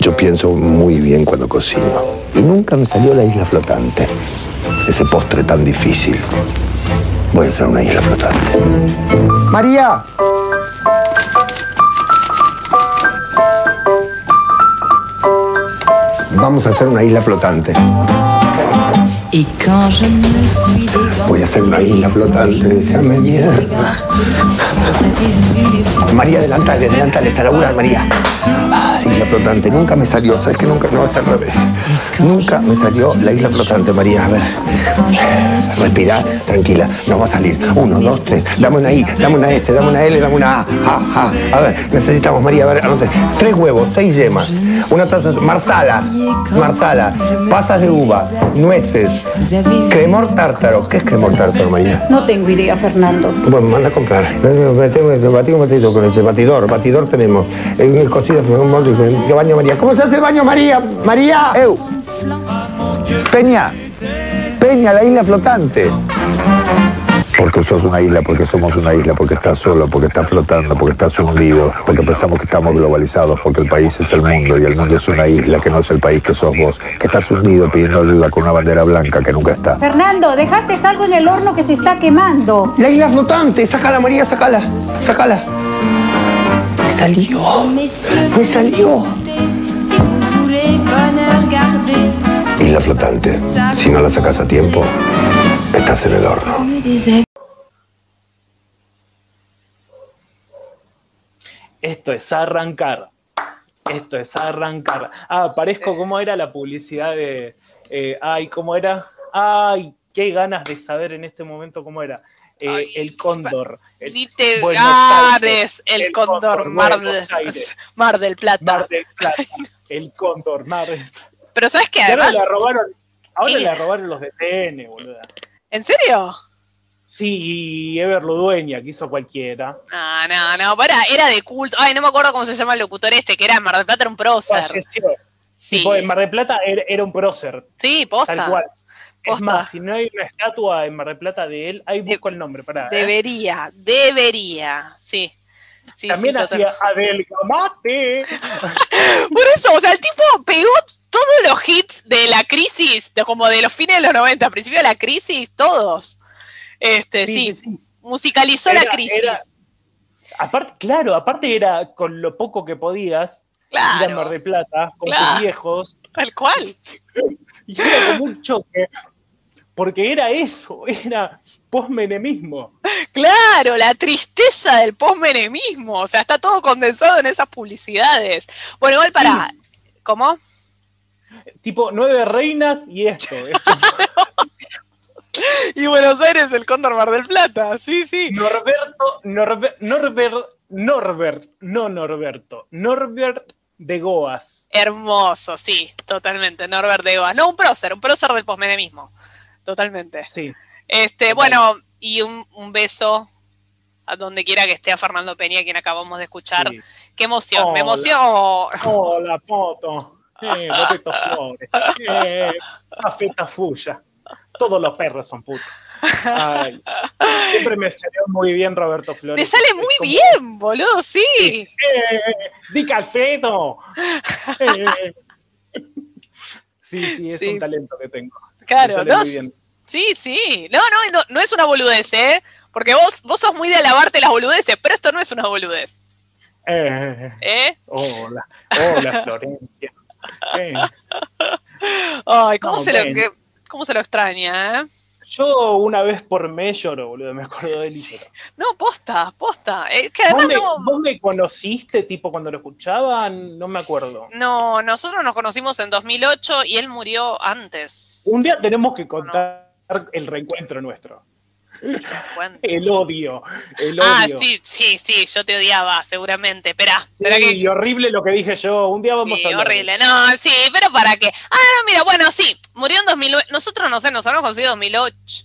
Yo pienso muy bien cuando cocino. Y nunca me salió la isla flotante. Ese postre tan difícil. Voy a hacer una isla flotante. María. Vamos a hacer una isla flotante. Voy a hacer una isla flotante. Déjame mierda. María, adelantale, adelantale, a laburar, María. Flotante, nunca me salió, ¿sabes que nunca? No, está al revés. Nunca me salió la isla flotante, María. A ver, respira, tranquila, no va a salir. Uno, dos, tres, dame una I, dame una S, dame una L, dame una A. Ah, ah. A ver, necesitamos, María, a ver, anote. Tres huevos, seis yemas, una taza, marsala, marsala, pasas de uva, nueces, cremor tártaro. ¿Qué es cremor tártaro, María? No tengo idea, Fernando. Bueno, manda a comprar. Metemos, batimos un batidito con ese batidor. Batidor tenemos. Eh, Un cocido, un molde, ¿Qué baño María? ¿Cómo se hace el baño María? María. Eu. Peña. Peña, la isla flotante. Porque sos una isla, porque somos una isla, porque estás solo, porque estás flotando, porque estás hundido, porque pensamos que estamos globalizados, porque el país es el mundo y el mundo es una isla que no es el país que sos vos, que estás hundido pidiendo ayuda con una bandera blanca que nunca está. Fernando, dejaste algo en el horno que se está quemando. La isla flotante, sácala María, sácala, sácala. Me salió, me salió. Isla flotante, si no la sacas a tiempo, estás en el horno. Esto es arrancar. Esto es arrancar. Ah, parezco cómo era la publicidad de. eh, ay, ¿cómo era? Ay, qué ganas de saber en este momento cómo era. Eh, Ay, el cóndor. El- gares el, el cóndor, cóndor, Mar, Buenos de- Aires. Mar del Plata. Mar del Plata. El cóndor, Mar del Plata. Pero sabes que Y ahora además, la robaron. Ahora la robaron los de TN, boluda. ¿en serio? Sí, y Ever Ludueña, que hizo cualquiera. No, no, no, para, era de culto. Ay, no me acuerdo cómo se llama el locutor este, que era en Mar del Plata, era un prócer. Falleció. Sí, Tipo, en Mar del Plata era, era un prócer. sí, posta. Tal cual. Es más, si no hay una estatua en Mar del Plata de él, ahí busco el nombre, pará. ¿eh? Debería, debería, sí. Sí, También sí, hacía. Adelgamate. Por eso, o sea, el tipo pegó todos los hits de la crisis, de como de los fines de los 90, principio de la crisis, todos. Este, sí, Sí, sí, sí. musicalizó la crisis. era- Aparte, claro, aparte era con lo poco que podías ir a Mar claro, del Plata con Claro. tus viejos. tal cual. Y era como un choque. Porque era eso, era posmenemismo. Claro, la tristeza del postmenemismo. O sea, está todo condensado en esas publicidades. Bueno, igual para. ¿Cómo? Tipo, nueve reinas y esto. esto. Y Buenos Aires, el Cóndor Mar del Plata. Sí, sí. Norberto, Norbert, Norbert, Norbert, no Norberto, Norbert de Goas. Hermoso, sí, totalmente. Norbert de Goa. No, un prócer, un prócer del postmenemismo. Totalmente. Sí. Este, bueno, y un, un beso a donde quiera que esté a Fernando Peña, quien acabamos de escuchar. sí. Qué emoción, me Hola. emocionó. Hola, poto. Eh, Flores. Eh, Cafeta Fuya. Todos los perros son putos. Ay, siempre me salió muy bien Roberto Flores. Te sale muy como, bien, boludo, sí. Eh, Dick Alfredo. Eh. Sí, sí, es Sí. un talento que tengo. Claro, no, sí, sí. No, no, no, no es una boludez, ¿eh? Porque vos, vos sos muy de alabarte las boludeces, pero esto no es una boludez, Eh, ¿eh? hola, hola Florencia. Ay, ¿cómo, No, se, lo, que- cómo se lo extraña, eh? Yo una vez por mes lloro, boludo, me acuerdo de Sí. No, posta, posta. Es que además ¿Vos me, no, vos me conociste, tipo, cuando lo escuchaban? No me acuerdo. no, nosotros nos conocimos en 2008 y él murió antes. Un día tenemos que contar el reencuentro nuestro. El odio, el odio. Ah, sí, sí, sí, yo te odiaba, seguramente. Espera, Sí, que. y horrible lo que dije yo. Un día vamos Sí, a horrible. No, sí, pero para qué. Ah, no, mira, bueno, sí, murió en 2009. Nosotros, no sé, nos habremos conocido en 2008.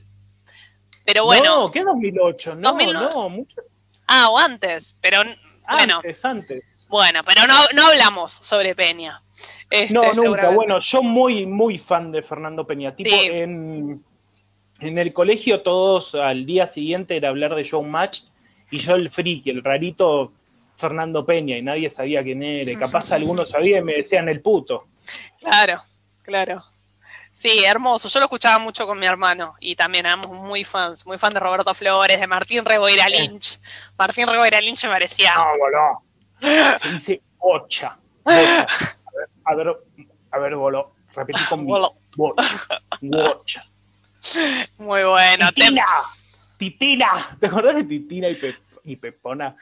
Pero bueno, No, ¿qué 2008? No, 2009. no, mucho ah, o antes, pero bueno, antes, antes. bueno, pero no, no hablamos sobre Peña. Este, No, nunca. seguramente. Bueno, yo muy, muy fan de Fernando Peña. Tipo, Sí. en, en el colegio todos al día siguiente era hablar de Showmatch y yo el friki, el rarito, Fernando Peña y nadie sabía quién era. Y capaz algunos sabían y me decían el puto. Claro, claro. Sí, hermoso. Yo lo escuchaba mucho con mi hermano y también éramos muy fans, muy fan de Roberto Flores, de Martín Reboira Lynch. Martín Reboira Lynch me parecía. No, boludo. Se dice bocha. bocha. A ver, a ver, bolo. Repetí conmigo. Bocha. Bocha. Muy bueno. Te- Titina. Titina. ¿Te acordás de Titina y, Pe- y Pepona?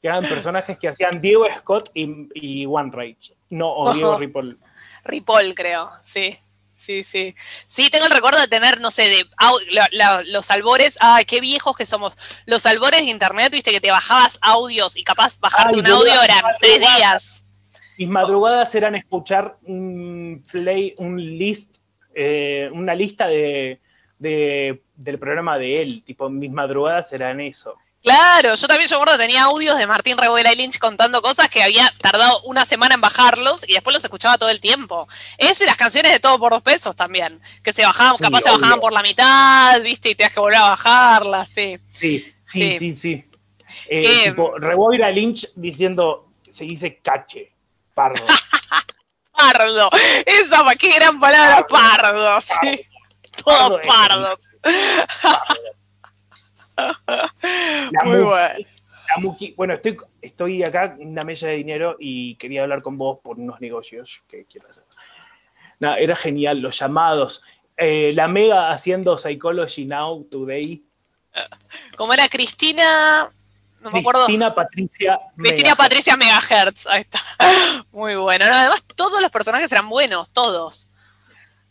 Que eran personajes que hacían Diego Scott y, y One Rage. No, o Diego. Ripoll. Ripoll, creo, sí. Sí, sí. Sí, tengo el recuerdo de tener, no sé, de au- la- la- los albores. Ay, qué viejos que somos. Los albores de internet, viste, que te bajabas audios y capaz bajarte Ay, un audio eran tres días. Mis madrugadas eran escuchar un play, un list, eh, una lista de, de- del programa de él. Tipo, mis madrugadas eran eso. Claro, yo también yo me acuerdo que tenía audios de Martín Revuela y Lynch contando cosas que había tardado una semana en bajarlos y después los escuchaba todo el tiempo. Eso y las canciones de todo por dos pesos también, que se bajaban, Sí, capaz se bajaban por la mitad, viste, y tenías que volver a bajarlas, sí. Sí, sí, Sí. sí, sí. Eh, tipo, Reboira Lynch diciendo, se dice cache, pardo. Pardo, esa qué gran palabra, pardo, sí. Pardo es pardos. Muy mu- bueno. bueno, estoy, estoy acá en una mesa de dinero y quería hablar con vos por unos negocios que quiero hacer. Nada, era genial, los llamados. Eh, la Mega haciendo Psychology Now Today. Como era Cristina, no me acuerdo. Cristina Patricia. Cristina. Patricia Megahertz, ahí está. Muy bueno. No, además, todos los personajes eran buenos, todos.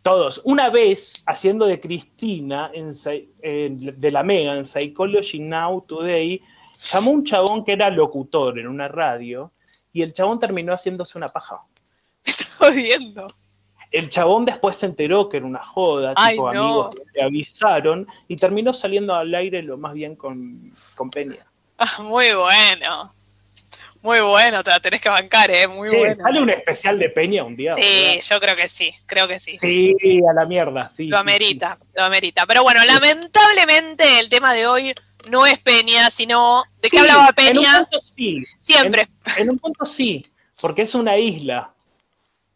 Todos. Una vez, haciendo de Cristina en, de la Mega en Psychology Now Today, llamó un chabón que era locutor en una radio y el chabón terminó haciéndose una paja. Me está jodiendo. El chabón después se enteró que era una joda, Ay, tipo no. amigos le avisaron y terminó saliendo al aire lo más bien con, con Peña. Ah, muy bueno. Muy bueno, te la tenés que bancar, ¿eh? Muy bueno. ¿Sale un especial de Peña un día? Sí, yo creo que sí, creo que sí. Sí, a la mierda, sí. Lo sí, amerita, lo amerita. Pero bueno, lamentablemente el tema de hoy no es Peña, sino ¿de qué hablaba En un Peña? punto sí. Siempre. En, en un punto sí, porque es una isla.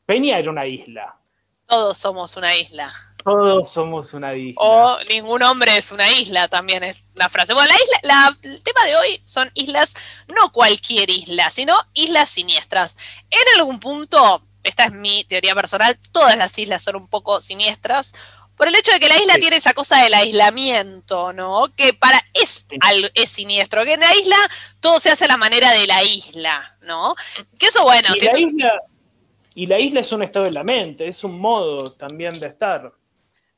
Peña era una isla. Todos somos una isla. Todos somos una isla. O ningún hombre es una isla, también es la frase. Bueno, la isla, la- el tema de hoy son islas, no cualquier isla, sino islas siniestras. En algún punto, esta es mi teoría personal, todas las islas son un poco siniestras. Por el hecho de que la isla Sí. tiene esa cosa del aislamiento, ¿no? Que para es, al- es siniestro. Que en la isla todo se hace a la manera de la isla, ¿no? Que eso, bueno, y, si la es isla, y la isla es un estado de la mente, es un modo también de estar.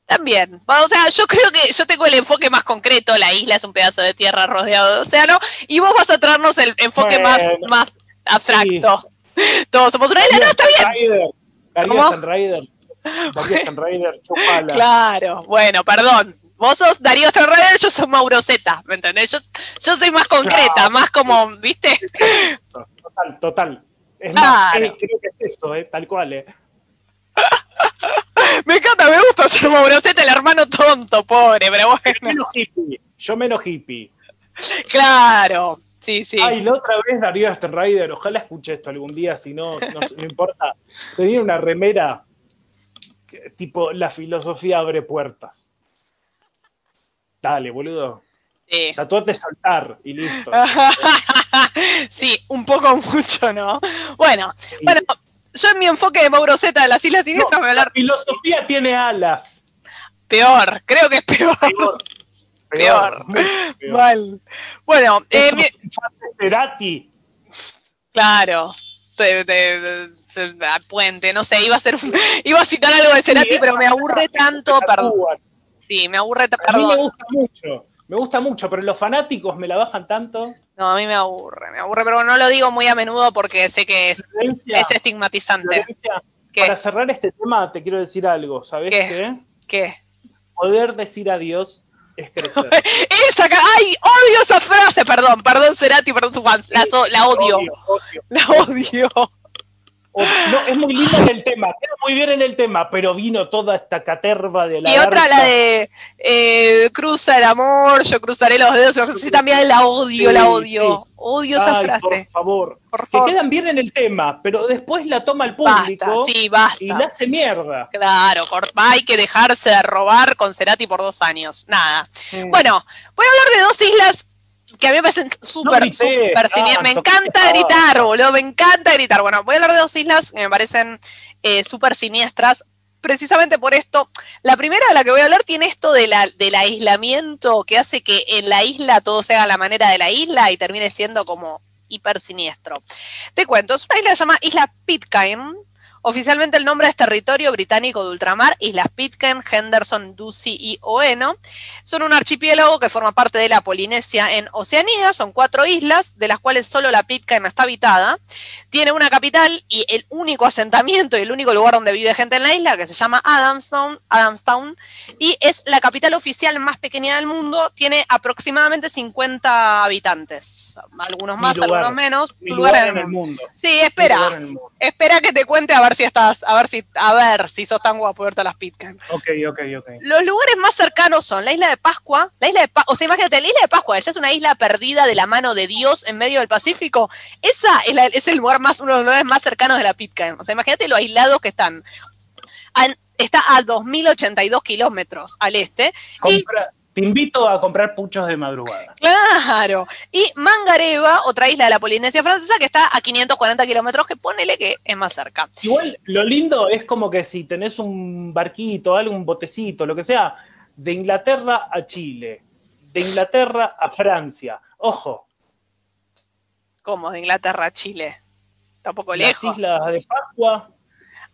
También. O sea, yo creo que yo tengo el enfoque más concreto. La isla es un pedazo de tierra rodeado de océano. Y vos vas a traernos el enfoque más, Bueno, más abstracto. Todos somos una isla. No, está bien. Rider. Darío chupala. Claro. Bueno, perdón. Vos sos Darío Sternrider, yo soy Mauro Zeta. ¿Me entendés? Yo, yo soy más concreta, Claro. más como, ¿viste? Total, total. Es más, Claro. eh, creo que es eso, eh, tal cual. Eh. Me encanta, me gusta ser Mauro Zeta, el hermano tonto, pobre, pero bueno. Menos hippie, yo menos hippie. Claro. Sí, sí. Ay, la otra vez Darío Stanrider, ojalá escuche esto algún día, si no, no, no importa. Tenía una remera que- tipo, la filosofía abre puertas. Dale, boludo. sí. Tatuate soltar y listo. sí, un poco mucho, ¿no? Bueno, bueno, yo en mi enfoque de Mauro Zeta de las Islas Siniestras No, voy a la hablar filosofía tiene alas. peor, creo que es peor. Peor. Peor. Mal. Bueno, eh, mi- Cerati. claro. De, de- de- de- a puente, no sé, iba a ser iba a citar algo de Cerati, Sí, pero me aburre tanto, perdón. Sí, me aburre, ta- A mí me gusta mucho. Me gusta mucho, pero los fanáticos me la bajan tanto. No, a mí me aburre, me aburre, pero no lo digo muy a menudo porque sé que es, Florencia, es estigmatizante. Para cerrar este tema te quiero decir algo. ¿Sabes ¿Qué? qué? ¿Qué? Poder decir adiós es crecer. Esa ¡Ay! ¡Odio esa frase! Perdón, perdón, Cerati, perdón, su fans. La, so- la odio. odio. La odio. O- no, es muy lindo en el tema, queda muy bien en el tema, pero vino toda esta caterva de la. Y otra, la de eh, cruza el amor, yo cruzaré los dedos. Sí, también la odio, Sí, la odio. sí. Odio esa Ay, frase. Por favor. Por favor. Que quedan bien en el tema, pero después la toma el Basta, público sí, basta. y la hace mierda. Claro, hay que dejarse de robar con Cerati por dos años. Nada. Bueno, voy a hablar de dos islas que a mí me parecen súper, grites súper Me encanta ¿qué te gritar, boludo, me encanta gritar. Bueno, voy a hablar de dos islas que me parecen eh, súper siniestras. Precisamente por esto, la primera de la que voy a hablar tiene esto de la, del aislamiento que hace que en la isla todo sea a la manera de la isla y termine siendo como hiper siniestro. Te cuento, es una isla que se llama Isla Pitcairn. Oficialmente el nombre es Territorio Británico de Ultramar, Islas Pitcairn, Henderson, Ducie y Oeno. Son un archipiélago que forma parte de la Polinesia en Oceanía. Son cuatro islas, de las cuales solo la Pitcairn está habitada. Tiene una capital y el único asentamiento y el único lugar donde vive gente en la isla, que se llama Adamstown, Adamstown y es la capital oficial más pequeña del mundo. Tiene aproximadamente 50 habitantes. Algunos más, lugar. algunos menos. Tu lugar lugar en el mundo. Sí, espera. Espera que te cuente a ver si estás, a ver si, a ver si sos tan guapo verte a las Pitcairn. Ok, ok, ok. Los lugares más cercanos son la isla de Pascua, la isla de Pa- o sea, imagínate, la isla de Pascua, ella es una isla perdida de la mano de Dios en medio del Pacífico. Esa es, la- es el lugar más, uno de los lugares más cercanos de la Pitcairn. O sea, imagínate lo aislados que están. An- está a 2.082 kilómetros al este. Y Compra- te invito a comprar puchos de madrugada. Claro. Y Mangareva, otra isla de la Polinesia francesa, que está a 540 kilómetros, que ponele que es más cerca. Igual, lo lindo es como que si tenés un barquito, algún botecito, lo que sea, de Inglaterra a Chile, de Inglaterra a Francia. Ojo, Como de Inglaterra a Chile. Tampoco las lejos. islas de Pascua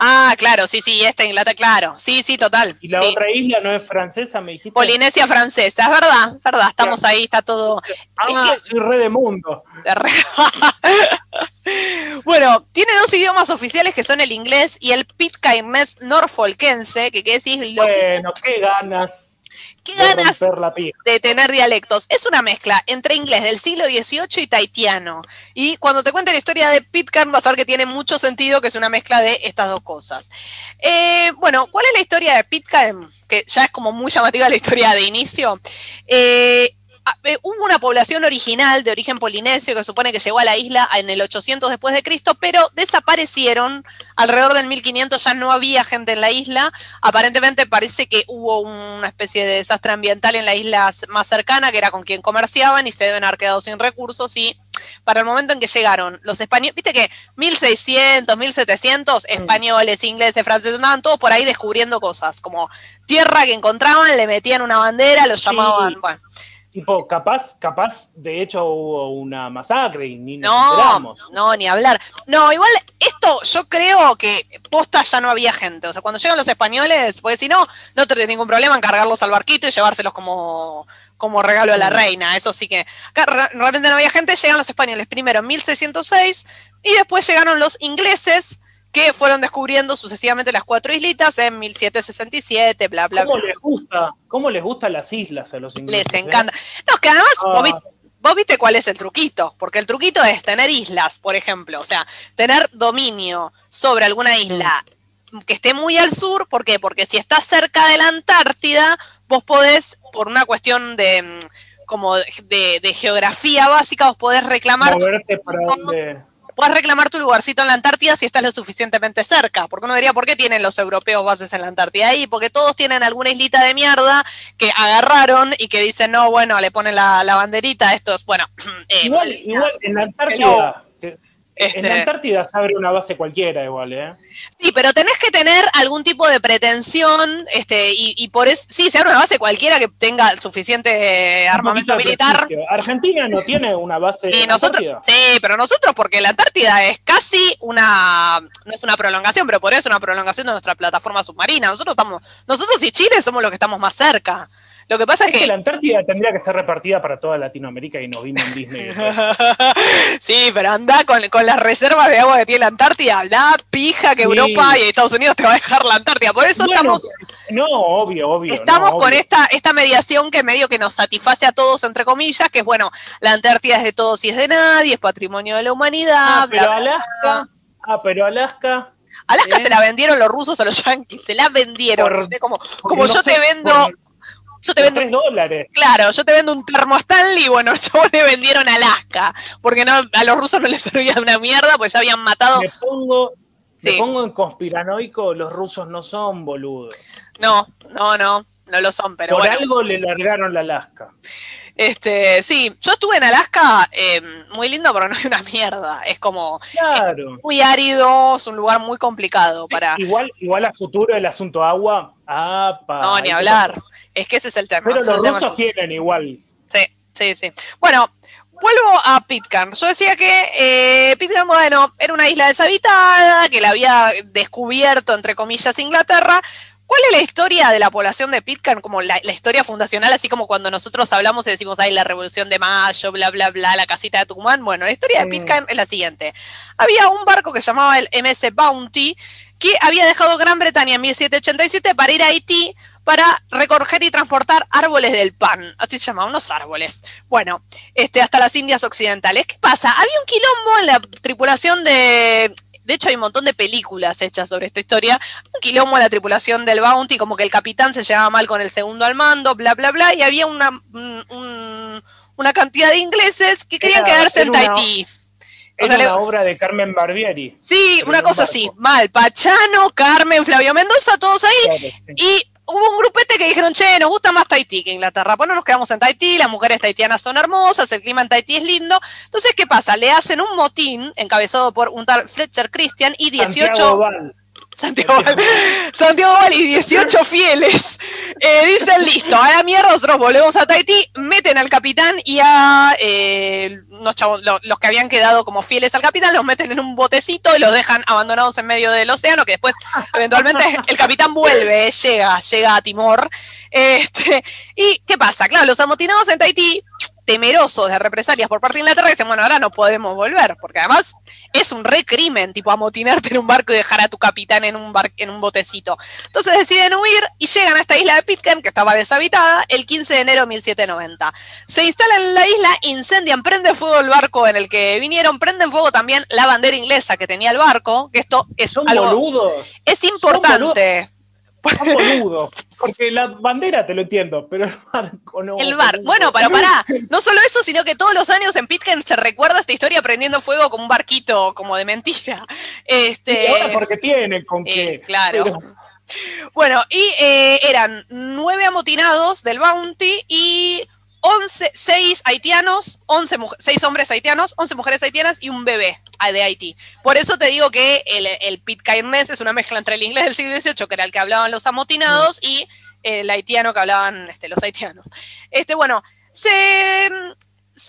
Ah, claro, sí, sí, esta Inglaterra, claro. Sí, sí, total. y la sí. otra isla no es francesa, me dijiste. Polinesia francesa, es verdad, es verdad, estamos ahí, está todo. Ah, soy re de mundo. bueno, tiene dos idiomas oficiales que son el inglés y el pitcairnés norfolkense, que quiere decir lo que, Bueno, qué ganas qué ganas de tener dialectos. Es una mezcla entre inglés del siglo XVIII y taitiano. Y cuando te cuente la historia de Pitcairn vas a ver que tiene mucho sentido que es una mezcla de estas dos cosas. Eh, bueno, ¿cuál es la historia de Pitcairn? Que ya es como muy llamativa la historia de inicio. Eh, eh, hubo una población original de origen polinesio que supone que llegó a la isla en el 800 después de Cristo, pero desaparecieron alrededor del 1500 ya no había gente en la isla. Aparentemente parece que hubo una especie de desastre ambiental en la isla más cercana, que era con quien comerciaban y se deben haber quedado sin recursos y para el momento en que llegaron los españoles, viste que 1600, 1700 españoles, ingleses, franceses, andaban todos por ahí descubriendo cosas, como tierra que encontraban, le metían una bandera, los llamaban, bueno. Tipo, capaz, capaz, de hecho hubo una masacre y ni nos No, enteramos. no, ni hablar. No, igual esto yo creo que posta ya no había gente. O sea, cuando llegan los españoles, porque si no, no tenés ningún problema en cargarlos al barquito y llevárselos como, como regalo a la reina. Eso sí que. Acá re- realmente no había gente, llegan los españoles primero en 1606 y después llegaron los ingleses que fueron descubriendo sucesivamente las cuatro islitas en 1767, bla, bla, ¿Cómo bla. les gusta? ¿Cómo les gustan las islas a los ingleses? Les eh? encanta. No, es que además, Ah. vos, vi- vos viste cuál es el truquito, porque el truquito es tener islas, por ejemplo, o sea, tener dominio sobre alguna isla que esté muy al sur, ¿por qué? Porque si estás cerca de la Antártida, vos podés, por una cuestión de mm, como de, de geografía básica, vos podés reclamar Moverte para donde. Puedes reclamar tu lugarcito en la Antártida si estás lo suficientemente cerca. Porque uno diría, ¿por qué tienen los europeos bases en la Antártida ahí? Porque todos tienen alguna islita de mierda que agarraron y que dicen, no, bueno, le ponen la, la banderita, estos, bueno. eh, Igual, igual en la Antártida. En Este- la Antártida se abre una base cualquiera, igual, ¿eh? Sí, pero tenés que tener algún tipo de pretensión, este, y, y por eso, sí, se abre una base cualquiera que tenga el suficiente eh, armamento militar. Argentina no tiene una base. Y en nosotros, Antártida. sí, pero nosotros, porque la Antártida es casi una, no es una prolongación, pero por eso es una prolongación de nuestra plataforma submarina. Nosotros estamos, nosotros y Chile somos los que estamos más cerca. Lo que pasa es Es que que la Antártida tendría que ser repartida para toda Latinoamérica y no vino en Disney. sí, pero anda con, con las reservas de agua que tiene la Antártida, la pija que Sí. Europa y Estados Unidos te va a dejar la Antártida. Por eso Bueno, estamos, No, obvio, obvio. estamos no, con obvio. esta, esta mediación que medio que nos satisface a todos, entre comillas, que es bueno, la Antártida es de todos y es de nadie, es patrimonio de la humanidad, Ah, bla, pero bla, bla. Alaska. Ah, pero Alaska. Alaska ¿Eh? se la vendieron los rusos a los yanquis, se la vendieron. Como como no yo sé, te vendo, por- yo te vendo, tres dólares. claro, yo te vendo un termo Stanley, bueno, yo le vendieron Alaska, porque no, a los rusos no les servía de una mierda, pues ya habían matado. Me pongo, me Sí. pongo en conspiranoico, los rusos no son boludos. No, no, no, no lo son, pero Por bueno. algo le largaron la Alaska. Este, sí, yo estuve en Alaska, eh, muy lindo, pero no hay una mierda. Es como Claro. muy árido, es un lugar muy complicado para. Igual, igual a futuro el asunto agua. apa, No, ni hablar. Es que ese es el tema. Pero es los el tema. rusos quieren igual. Sí, sí, sí. Bueno, vuelvo a Pitcairn. Yo decía que eh, Pitcairn, bueno, era una isla deshabitada, que la había descubierto, entre comillas, Inglaterra. ¿Cuál es la historia de la población de Pitcairn? Como la, la historia fundacional, así como cuando nosotros hablamos y decimos, ay, la revolución de mayo, bla, bla, bla, la casita de Tucumán. Bueno, la historia de. Pitcairn es la siguiente. Había un barco que se llamaba el MS Bounty, que había dejado Gran Bretaña en 1787 para ir a Haití para recoger y transportar árboles del pan, así se llamaban unos árboles. Bueno, este, hasta las Indias Occidentales. ¿Qué pasa? Había un quilombo en la tripulación de... De hecho, hay un montón de películas hechas sobre esta historia. Un quilombo en la tripulación del Bounty, como que el capitán se llevaba mal con el segundo al mando, bla, bla, bla, y había una, un- un- una cantidad de ingleses que querían Era- quedarse en era Tahití. O Era sea, le- una obra de Carmen Barbieri. Sí, una un cosa así, mal. Pachano, Carmen, Flavio Mendoza, todos ahí. Claro, sí. Y hubo un grupete que dijeron, che, nos gusta más Tahití que Inglaterra. Pues no nos quedamos en Tahití, las mujeres tahitianas son hermosas, el clima en Tahití es lindo. Entonces, ¿qué pasa? Le hacen un motín encabezado por un tal Fletcher Christian y 18... Santiago Val. Santiago Val, Santiago Val y 18 fieles eh, dicen, listo, a la mierda, nosotros volvemos a Tahití, meten al capitán y a eh, unos chavos- lo- los que habían quedado como fieles al capitán, los meten en un botecito y los dejan abandonados en medio del océano, que después eventualmente el capitán vuelve, llega, llega a Timor. Este, ¿Y qué pasa? Claro, los amotinados en Tahití, temerosos de represalias por parte de Inglaterra, dicen, bueno, ahora no podemos volver, porque además es un re crimen, tipo amotinarte en un barco y dejar a tu capitán en un, bar- en un botecito. Entonces deciden huir y llegan a esta isla de Pitcairn, que estaba deshabitada, el 15 de enero de 1790. Se instalan en la isla, incendian, prenden fuego el barco en el que vinieron, prenden fuego también la bandera inglesa que tenía el barco, que esto es Son algo, boludos. es importante. Son boludos. Porque la bandera te lo entiendo, pero el barco no. El bar. boludo. Bueno, pero pará. No solo eso, sino que todos los años en Pitcairn se recuerda esta historia prendiendo fuego como un barquito, como de mentira. Este, Y ahora porque tienen con eh, qué. claro. Pero- Bueno, y eh, eran nueve amotinados del Bounty y 11, seis haitianos, 11 muj- seis hombres haitianos, 11 mujeres haitianas y un bebé de Haití. Por eso te digo que el, el pitcairnés es una mezcla entre el inglés del siglo XVIII, que era el que hablaban los amotinados, y el haitiano que hablaban este, los haitianos. Este, bueno, se,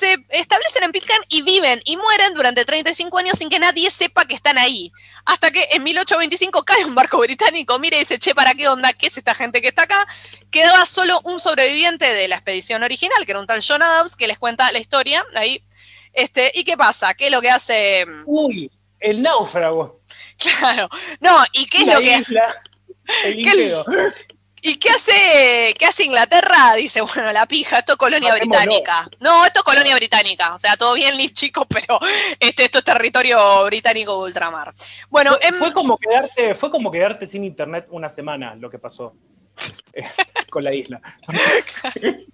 se establecen en Pitcairn y viven y mueren durante 35 años sin que nadie sepa que están ahí. Hasta que en 1825 cae un barco británico, mira y dice, che, ¿para qué onda? ¿Qué es esta gente que está acá? Quedaba solo un sobreviviente de la expedición original, que era un tal John Adams, que les cuenta la historia ahí. Este, ¿Y qué pasa? ¿Qué es lo que hace? Uy, el náufrago. Claro. No, ¿y qué es la lo que. El ¿Qué- Liqueo. ¿Y qué hace, qué hace Inglaterra? Dice, bueno, la pija, esto es colonia británica. No, esto es colonia británica. O sea, todo bien, chicos, pero este, esto es territorio británico de ultramar. Bueno, fue, en- fue como quedarte, fue como quedarte sin internet una semana lo que pasó con la isla.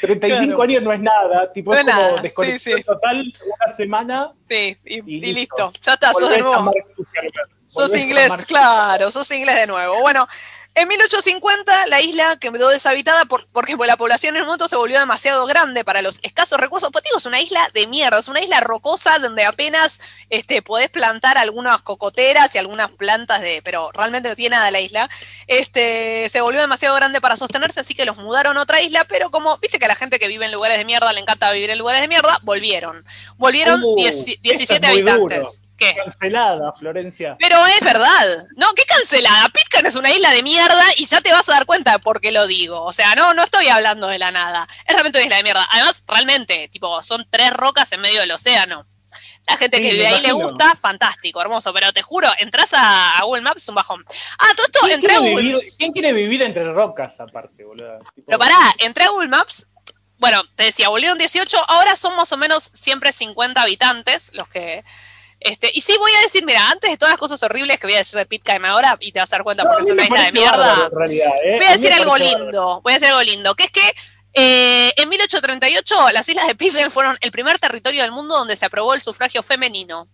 35 Claro. años no es nada, tipo No es como nada, desconexión sí. total, una semana sí, y, y y listo. listo. Ya está, sos de nuevo. Sos inglés, claro, sos inglés de nuevo. Bueno, en 1850 la isla quedó deshabitada por- porque la población en el momento se volvió demasiado grande para los escasos recursos. Pues digo, es una isla de mierda, es una isla rocosa donde apenas este, podés plantar algunas cocoteras y algunas plantas de, pero realmente no tiene nada la isla. Este, se volvió demasiado grande para sostenerse, así que los mudaron a otra isla, pero como, viste que a la gente que vive en lugares de mierda le encanta vivir en lugares de mierda, volvieron. Volvieron Uh, 10 esto es 17 muy habitantes. duro. ¿Qué? Cancelada, Florencia. Pero es verdad. No, qué cancelada. Pitcairn es una isla de mierda y ya te vas a dar cuenta de por qué lo digo. O sea, no, no estoy hablando de la nada. Es realmente una isla de mierda. Además, realmente, tipo, son tres rocas en medio del océano. La gente Sí, que vive ahí le gusta, fantástico, hermoso. Pero te juro, entras a, Google Maps, es un bajón. Ah, todo esto, ¿Quién entré a Google vivir, quién quiere vivir entre rocas aparte, boludo? Tipo, Pero pará, entré a Google Maps. Bueno, te decía, volvieron 18, ahora son más o menos siempre 50 habitantes los que, Este, y sí, voy a decir, mira, antes de todas las cosas horribles que voy a decir de Pitcairn ahora, y te vas a dar cuenta No, porque es una isla de mierda, realidad, ¿eh? voy a decir algo bárbaro. lindo, voy a decir algo lindo, que es que eh, en 1838 las islas de Pitcairn fueron el primer territorio del mundo donde se aprobó el sufragio femenino.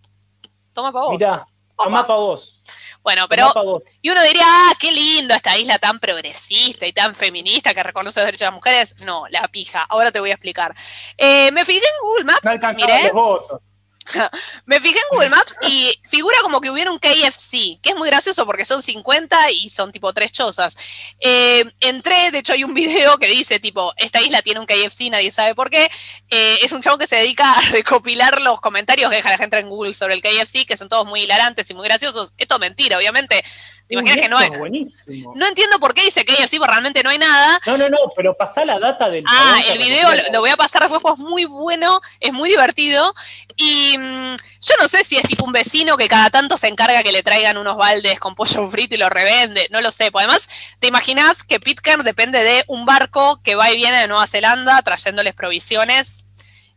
Toma para vos. Mirá, toma para vos. Bueno, Pero, vos. y uno diría, ah, qué lindo esta isla tan progresista y tan feminista que reconoce los derechos de las mujeres. No, la pija. Ahora te voy a explicar. Eh, me fijé en Google Maps, No alcanzaban miré, los votos. me fijé en Google Maps y figura como que hubiera un KFC, que es muy gracioso porque son 50 y son tipo tres chozas. Eh, entré, de hecho hay un video que dice tipo, esta isla tiene un KFC, nadie sabe por qué. Eh, es un chavo que se dedica a recopilar los comentarios que deja la gente en Google sobre el KFC, que son todos muy hilarantes y muy graciosos. Esto es mentira, obviamente. ¿Te imaginas Uy, que no hay? buenísimo. No entiendo por qué dice KFC, porque realmente no hay nada. No, no, no, pero pasá la data del. Ah, el que video lo voy a pasar después, pues es muy bueno, es muy divertido. Y mm, yo no sé si es tipo un vecino que cada tanto se encarga que le traigan unos baldes con pollo frito y lo revende, no lo sé. Pues además, te imaginas que Pitcairn depende de un barco que va y viene de Nueva Zelanda trayéndoles provisiones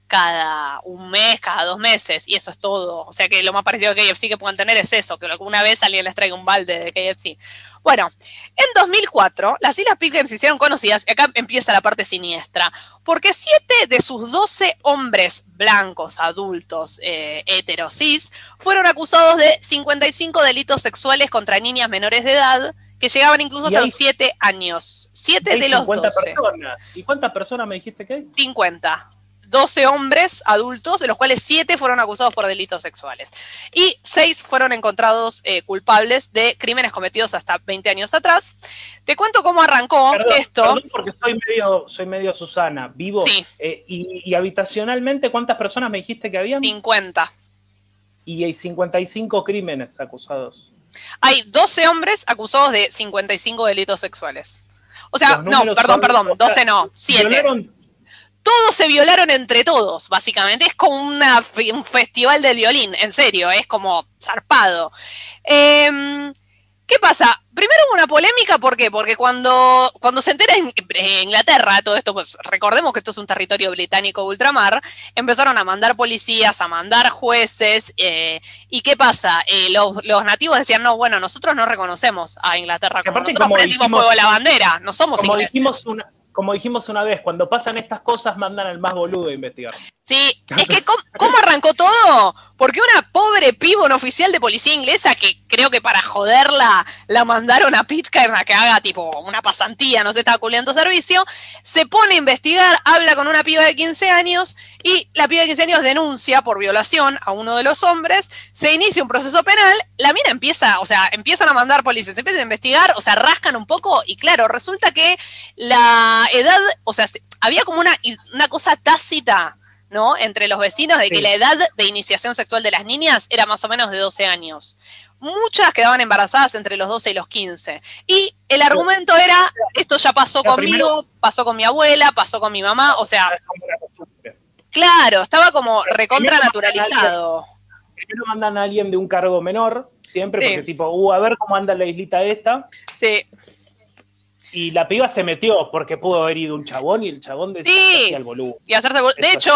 cada un mes, cada dos meses, y eso es todo. O sea que lo más parecido a KFC que puedan tener es eso, que alguna vez alguien les traiga un balde de KFC. Bueno, en 2004, las Islas Pitcairn se hicieron conocidas, y acá empieza la parte siniestra, porque siete de sus 12 hombres blancos, adultos, eh, heterosis, fueron acusados de 55 delitos sexuales contra niñas menores de edad, que llegaban incluso hasta los 7 años. 7 Hay de los 50 12. personas. ¿Y cuántas personas me dijiste que hay? 50. 12 hombres adultos, de los cuales 7 fueron acusados por delitos sexuales. Y 6 fueron encontrados eh, culpables de crímenes cometidos hasta 20 años atrás. Te cuento cómo arrancó Perdón, esto. perdón porque soy medio, soy medio Susana, vivo. Sí. Eh, y, y habitacionalmente, ¿cuántas personas me dijiste que habían? 50. Y hay 55 crímenes acusados. Hay 12 hombres acusados de 55 delitos sexuales. O sea, no, perdón, son- perdón, o sea, 12 no, 7. Violaron todos se violaron entre todos, básicamente. Es como una un festival del violín, en serio, es como zarpado. Em, ¿Qué pasa? Primero hubo una polémica, ¿por qué? Porque cuando, cuando se entera en, en Inglaterra todo esto, pues recordemos que esto es un territorio británico de ultramar, empezaron a mandar policías, a mandar jueces, eh, ¿y qué pasa? Eh, los, los nativos decían, no, bueno, nosotros no reconocemos a Inglaterra como aparte, nosotros como prendimos dijimos- fuego a la bandera, no somos como ingleses. dijimos una como dijimos una vez, cuando pasan estas cosas mandan al más boludo a investigar. Sí, es que ¿cómo, cómo arrancó todo? Porque una pobre piba, un oficial de policía inglesa que creo que para joderla la mandaron a Pitcairn a que haga tipo una pasantía, no se estaba culiando servicio, se pone a investigar, habla con una piba de 15 años y la piba de 15 años denuncia por violación a uno de los hombres, se inicia un proceso penal, la mina empieza, o sea, empiezan a mandar policías, empiezan a investigar, o sea, rascan un poco y claro, resulta que la edad, o sea, se- había como una, una cosa tácita, ¿no? Entre los vecinos de que Sí. la edad de iniciación sexual de las niñas era más o menos de 12 años. Muchas quedaban embarazadas entre los 12 y los 15. Y el argumento era, esto ya pasó conmigo, primero- pasó con mi abuela, pasó con mi mamá, o sea, claro, estaba como recontra naturalizado. Primero mandan a alguien de un cargo menor, siempre, Sí. porque tipo, uh, a ver cómo anda la islita esta. Sí, Y la piba se metió porque pudo haber ido un chabón y el chabón decía Sí. el boludo. y hacerse... De hecho,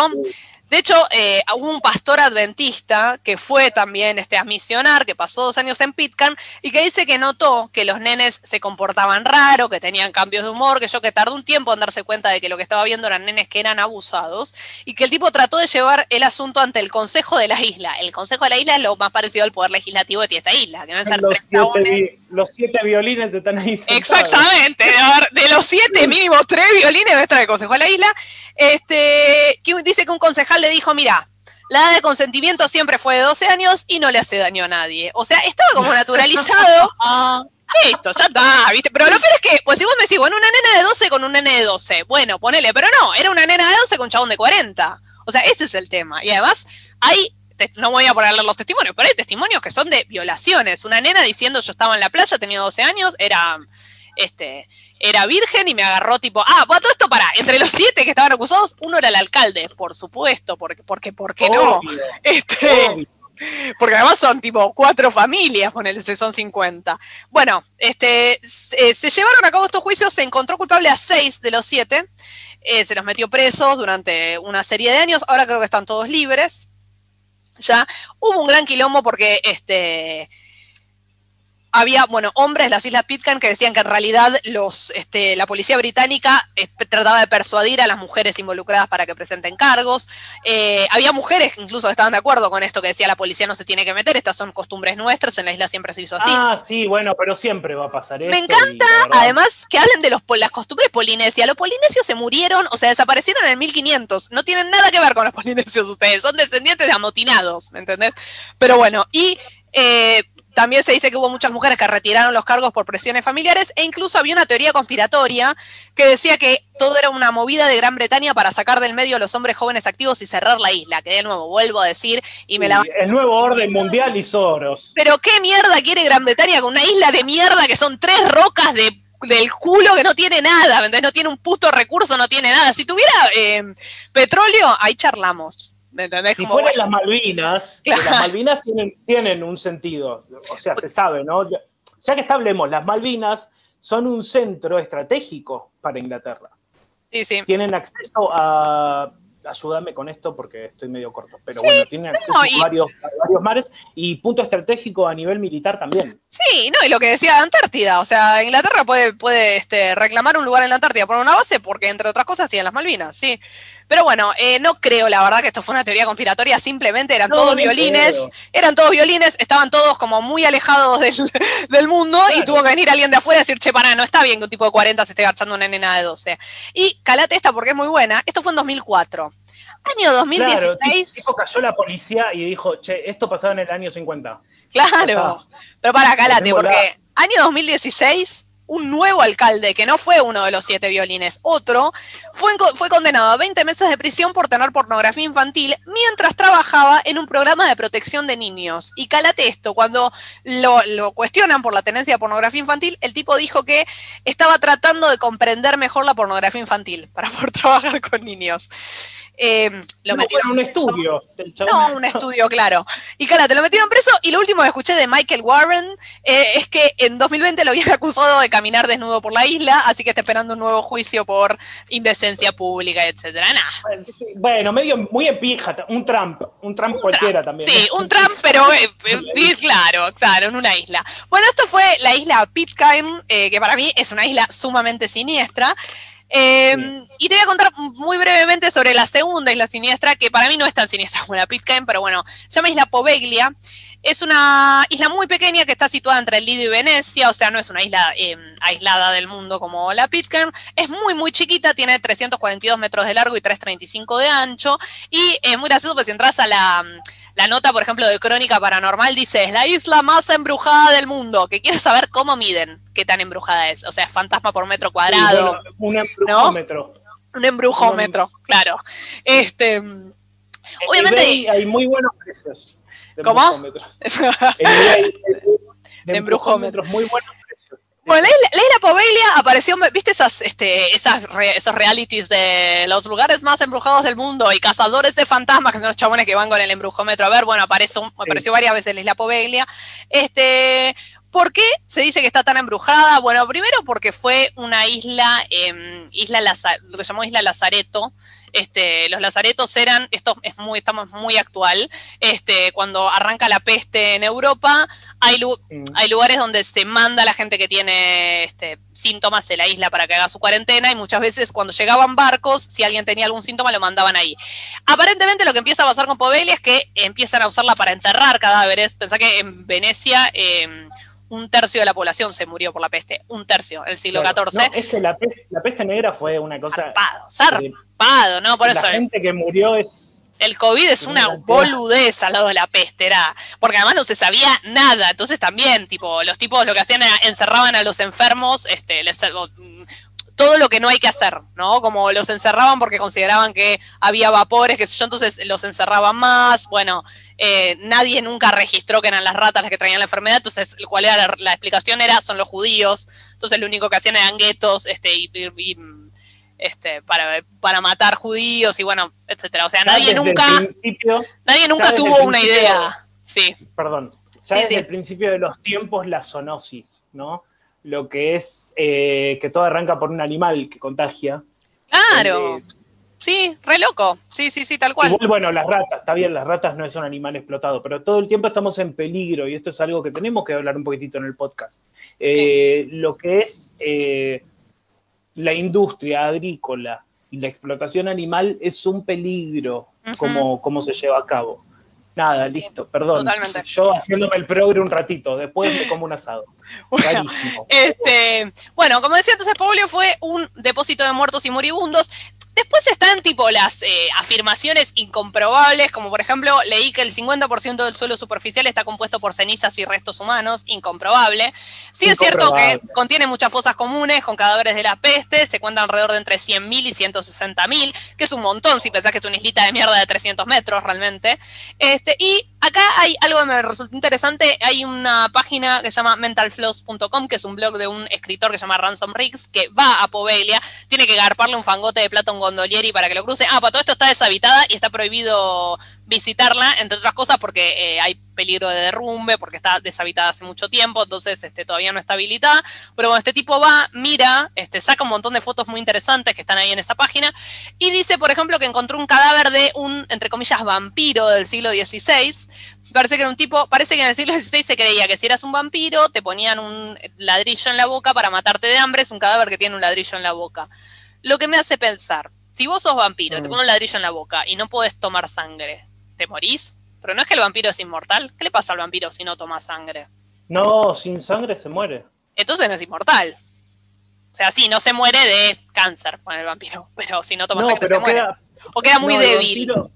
De hecho, eh, hubo un pastor adventista que fue también este, a misionar, que pasó dos años en Pitcairn, y que dice que notó que los nenes se comportaban raro, que tenían cambios de humor, que yo que tardó un tiempo en darse cuenta de que lo que estaba viendo eran nenes que eran abusados, y que el tipo trató de llevar el asunto ante el Consejo de la Isla. El Consejo de la Isla es lo más parecido al poder legislativo de esta isla, que deben ser Los tres los siete violines están ahí. sentados. Exactamente, de, de los siete, mínimo tres violines debe estar el Consejo de la Isla. Este, que dice que un concejal le dijo, mira, la edad de consentimiento siempre fue de 12 años y no le hace daño a nadie. O sea, estaba como naturalizado. Ah, Listo, ya está, ¿viste? Pero lo peor es que, pues si vos me decís, bueno, una nena de 12 con un nene de 12, bueno, ponele, pero no, era una nena de 12 con un chabón de 40. O sea, ese es el tema. Y además, hay, te- no voy a poner los testimonios, pero hay testimonios que son de violaciones. Una nena diciendo, yo estaba en la playa, tenía 12 años, era, este, era virgen y me agarró tipo, ah, pues todo esto para, entre los siete que estaban acusados, uno era el alcalde, por supuesto, porque, porque, ¿por qué no? Este, obvio. porque además son tipo cuatro familias, ponele, son 50. Bueno, este, se, se llevaron a cabo estos juicios, se encontró culpable a seis de los siete, eh, se los metió presos durante una serie de años, ahora creo que están todos libres. Ya hubo un gran quilombo porque este había, bueno, hombres de las Islas Pitcairn que decían que en realidad los, este, la policía británica eh, trataba de persuadir a las mujeres involucradas para que presenten cargos. Eh, había mujeres incluso que estaban de acuerdo con esto, que decía la policía no se tiene que meter, estas son costumbres nuestras, en la isla siempre se hizo así. Ah, sí, bueno, pero siempre va a pasar Me esto. encanta, y además, que hablen de los, las costumbres polinesias. Los polinesios se murieron, o sea, desaparecieron en el 1500. No tienen nada que ver con los polinesios ustedes. Son descendientes de amotinados, ¿me entendés? Pero bueno, y eh, también se dice que hubo muchas mujeres que retiraron los cargos por presiones familiares e incluso había una teoría conspiratoria que decía que todo era una movida de Gran Bretaña para sacar del medio a los hombres jóvenes activos y cerrar la isla. Que de nuevo, vuelvo a decir y me la El nuevo orden mundial y Soros. pero qué mierda quiere Gran Bretaña con una isla de mierda que son tres rocas de, del culo que no tiene nada, ¿me entendés? No tiene un puto recurso, no tiene nada. Si tuviera eh, petróleo, ahí charlamos. ¿Me entendés? Si Como, fueran bueno, las Malvinas, Claro. las Malvinas tienen, tienen un sentido, o sea, se sabe, ¿no? Ya, ya que establemos, las Malvinas son un centro estratégico para Inglaterra. sí, sí. Tienen acceso a. Ayúdame con esto porque estoy medio corto, pero bueno, tienen acceso no, a, varios, a varios mares y punto estratégico a nivel militar también. Sí, no, y lo que decía de Antártida, o sea, Inglaterra puede, puede este, reclamar un lugar en la Antártida por una base porque, entre otras cosas, tienen las Malvinas, sí. Pero bueno, eh, no creo, la verdad, que esto fue una teoría conspiratoria, simplemente eran No, todos violines, creo. eran todos violines, estaban todos como muy alejados del, del mundo y tuvo que venir alguien de afuera y decir, che, pará, no está bien que un tipo de 40 se esté garchando una nena de 12. Y calate esta porque es muy buena, esto fue en 2004. Año Claro, 2016. tipo cayó la policía y dijo, che, esto pasaba en el año 50. Claro. Pero para, la- porque año 2016, un nuevo alcalde, que no fue uno de los siete violines, otro, fue, fue condenado a 20 meses de prisión por tener pornografía infantil mientras trabajaba en un programa de protección de niños. Y calate esto, cuando lo, lo cuestionan por la tenencia de pornografía infantil, el tipo dijo que estaba tratando de comprender mejor la pornografía infantil para poder trabajar con niños. Eh, lo No, metieron bueno, un estudio. del no, un estudio, claro. Y claro, te lo metieron preso. Y lo último que escuché de Michael Warren eh, es que en 2020 lo habían acusado de caminar desnudo por la isla, así que está esperando un nuevo juicio por indecencia pública, etcétera. Nah, Bueno, medio muy en pija, un Trump, un Trump cualquiera también. Sí, un Trump, pero eh, eh, claro, claro, en una isla. Bueno, esto fue la isla Pitcairn, eh, que para mí es una isla sumamente siniestra. Eh, Y te voy a contar muy brevemente sobre la segunda isla siniestra, que para mí no es tan siniestra como la Pitcairn, pero bueno, se llama Isla Poveglia. Es una isla muy pequeña que está situada entre el Lido y Venecia, o sea, no es una isla eh, aislada del mundo como la Pitcairn. Es muy, muy chiquita, tiene 342 metros de largo y 335 de ancho. Y es muy gracioso, pues si entras a la, la nota, por ejemplo, de Crónica Paranormal, dice, es la isla más embrujada del mundo, que quiere saber cómo miden qué tan embrujada es. O sea, fantasma por metro Sí, cuadrado, bueno, un embrujómetro. un embrujómetro, claro. Este, En Obviamente- hay muy buenos precios. de ¿Cómo? de embrujómetros, muy buenos. Bueno, la isla, la isla Poveglia apareció, ¿viste esas, este, esas re- esos realities de los lugares más embrujados del mundo y cazadores de fantasmas, que son los chabones que van con el embrujómetro a ver? Bueno, apareció, apareció varias veces la isla Poveglia. Este, ¿Por qué se dice que está tan embrujada? Bueno, primero porque fue una isla, em, isla Laza- lo que llamó Isla Lazareto. Este, los lazaretos eran, esto es muy, estamos muy actual, este, cuando arranca la peste en Europa, hay, lu- Mm. hay lugares donde se manda a la gente que tiene este, síntomas de la isla para que haga su cuarentena y muchas veces cuando llegaban barcos, si alguien tenía algún síntoma, lo mandaban ahí. Aparentemente lo que empieza a pasar con Poveglia es que empiezan a usarla para enterrar cadáveres. Pensá que en Venecia eh, un tercio de la población se murió por la peste, un tercio, el siglo Claro. XIV. No, es que la peste, la peste negra fue una cosa. Zarpado, eh, zarpado, ¿no? Por la eso gente que murió es. el COVID es una boludez al lado de la peste, era. Porque además no se sabía nada. Entonces también, tipo, los tipos lo que hacían era encerraban a los enfermos, este, les, todo lo que no hay que hacer, ¿no? Como los encerraban porque consideraban que había vapores, sé yo, entonces los encerraban más. Bueno, eh, nadie nunca registró que eran las ratas las que traían la enfermedad, entonces, ¿cuál era la, la explicación? Era, son los judíos. Entonces lo único que hacían eran guetos, este, y, este, para, para matar judíos y bueno, etcétera. O sea, ya nadie nunca, nadie nunca tuvo una idea. Sí, perdón, ya Sí, desde sí. el principio de los tiempos la zoonosis, ¿no? Lo que es eh, que todo arranca por un animal que contagia. claro. Eh, Sí, re loco. Sí, sí, sí, tal cual. Igual, bueno, las ratas, está bien, las ratas no es un animal explotado, pero todo el tiempo estamos en peligro y esto es algo que tenemos que hablar un poquitito en el podcast. Eh, Lo que es eh, la industria agrícola y la explotación animal es un peligro Ujú. como, como se lleva a cabo. Nada, listo, perdón. Totalmente. Yo haciéndome el progre un ratito, después me como un asado. Bueno. Este, bueno, como decía entonces, Paulio fue un depósito de muertos y moribundos. Después están tipo las eh, afirmaciones incomprobables, como por ejemplo, leí que el 50% del suelo superficial está compuesto por cenizas y restos humanos, incomprobable. Sí es cierto que contiene muchas fosas comunes con cadáveres de la peste, se cuentan alrededor de entre 100.000 y 160.000, que es un montón si pensás que es una islita de mierda de 300 metros realmente. Este, y acá hay algo que me resultó interesante, hay una página que se llama mentalfloss.com, que es un blog de un escritor que se llama Ransom Riggs, que va a Poveglia, tiene que garparle un fangote de plata a un gondolieri para que lo cruce. Ah, para todo esto está deshabitada y está prohibido visitarla, entre otras cosas porque eh, hay peligro de derrumbe, porque está deshabitada hace mucho tiempo, entonces este, todavía no está habilitada. Pero bueno, este tipo va, mira, este, saca un montón de fotos muy interesantes que están ahí en esa página y dice, por ejemplo, que encontró un cadáver de un, entre comillas, vampiro del siglo XVI. Parece que era un tipo, parece que en el siglo XVI se creía que si eras un vampiro te ponían un ladrillo en la boca para matarte de hambre, es un cadáver que tiene un ladrillo en la boca. Lo que me hace pensar, si vos sos vampiro y te Mm. ponen un ladrillo en la boca y no podés tomar sangre, ¿te morís? Pero no es que el vampiro es inmortal. ¿Qué le pasa al vampiro si no toma sangre? No, sin sangre se muere. Entonces no es inmortal. O sea, sí, no se muere de cáncer con el vampiro, pero si no toma No, sangre se muere. queda, o queda muy no, débil. vampiro-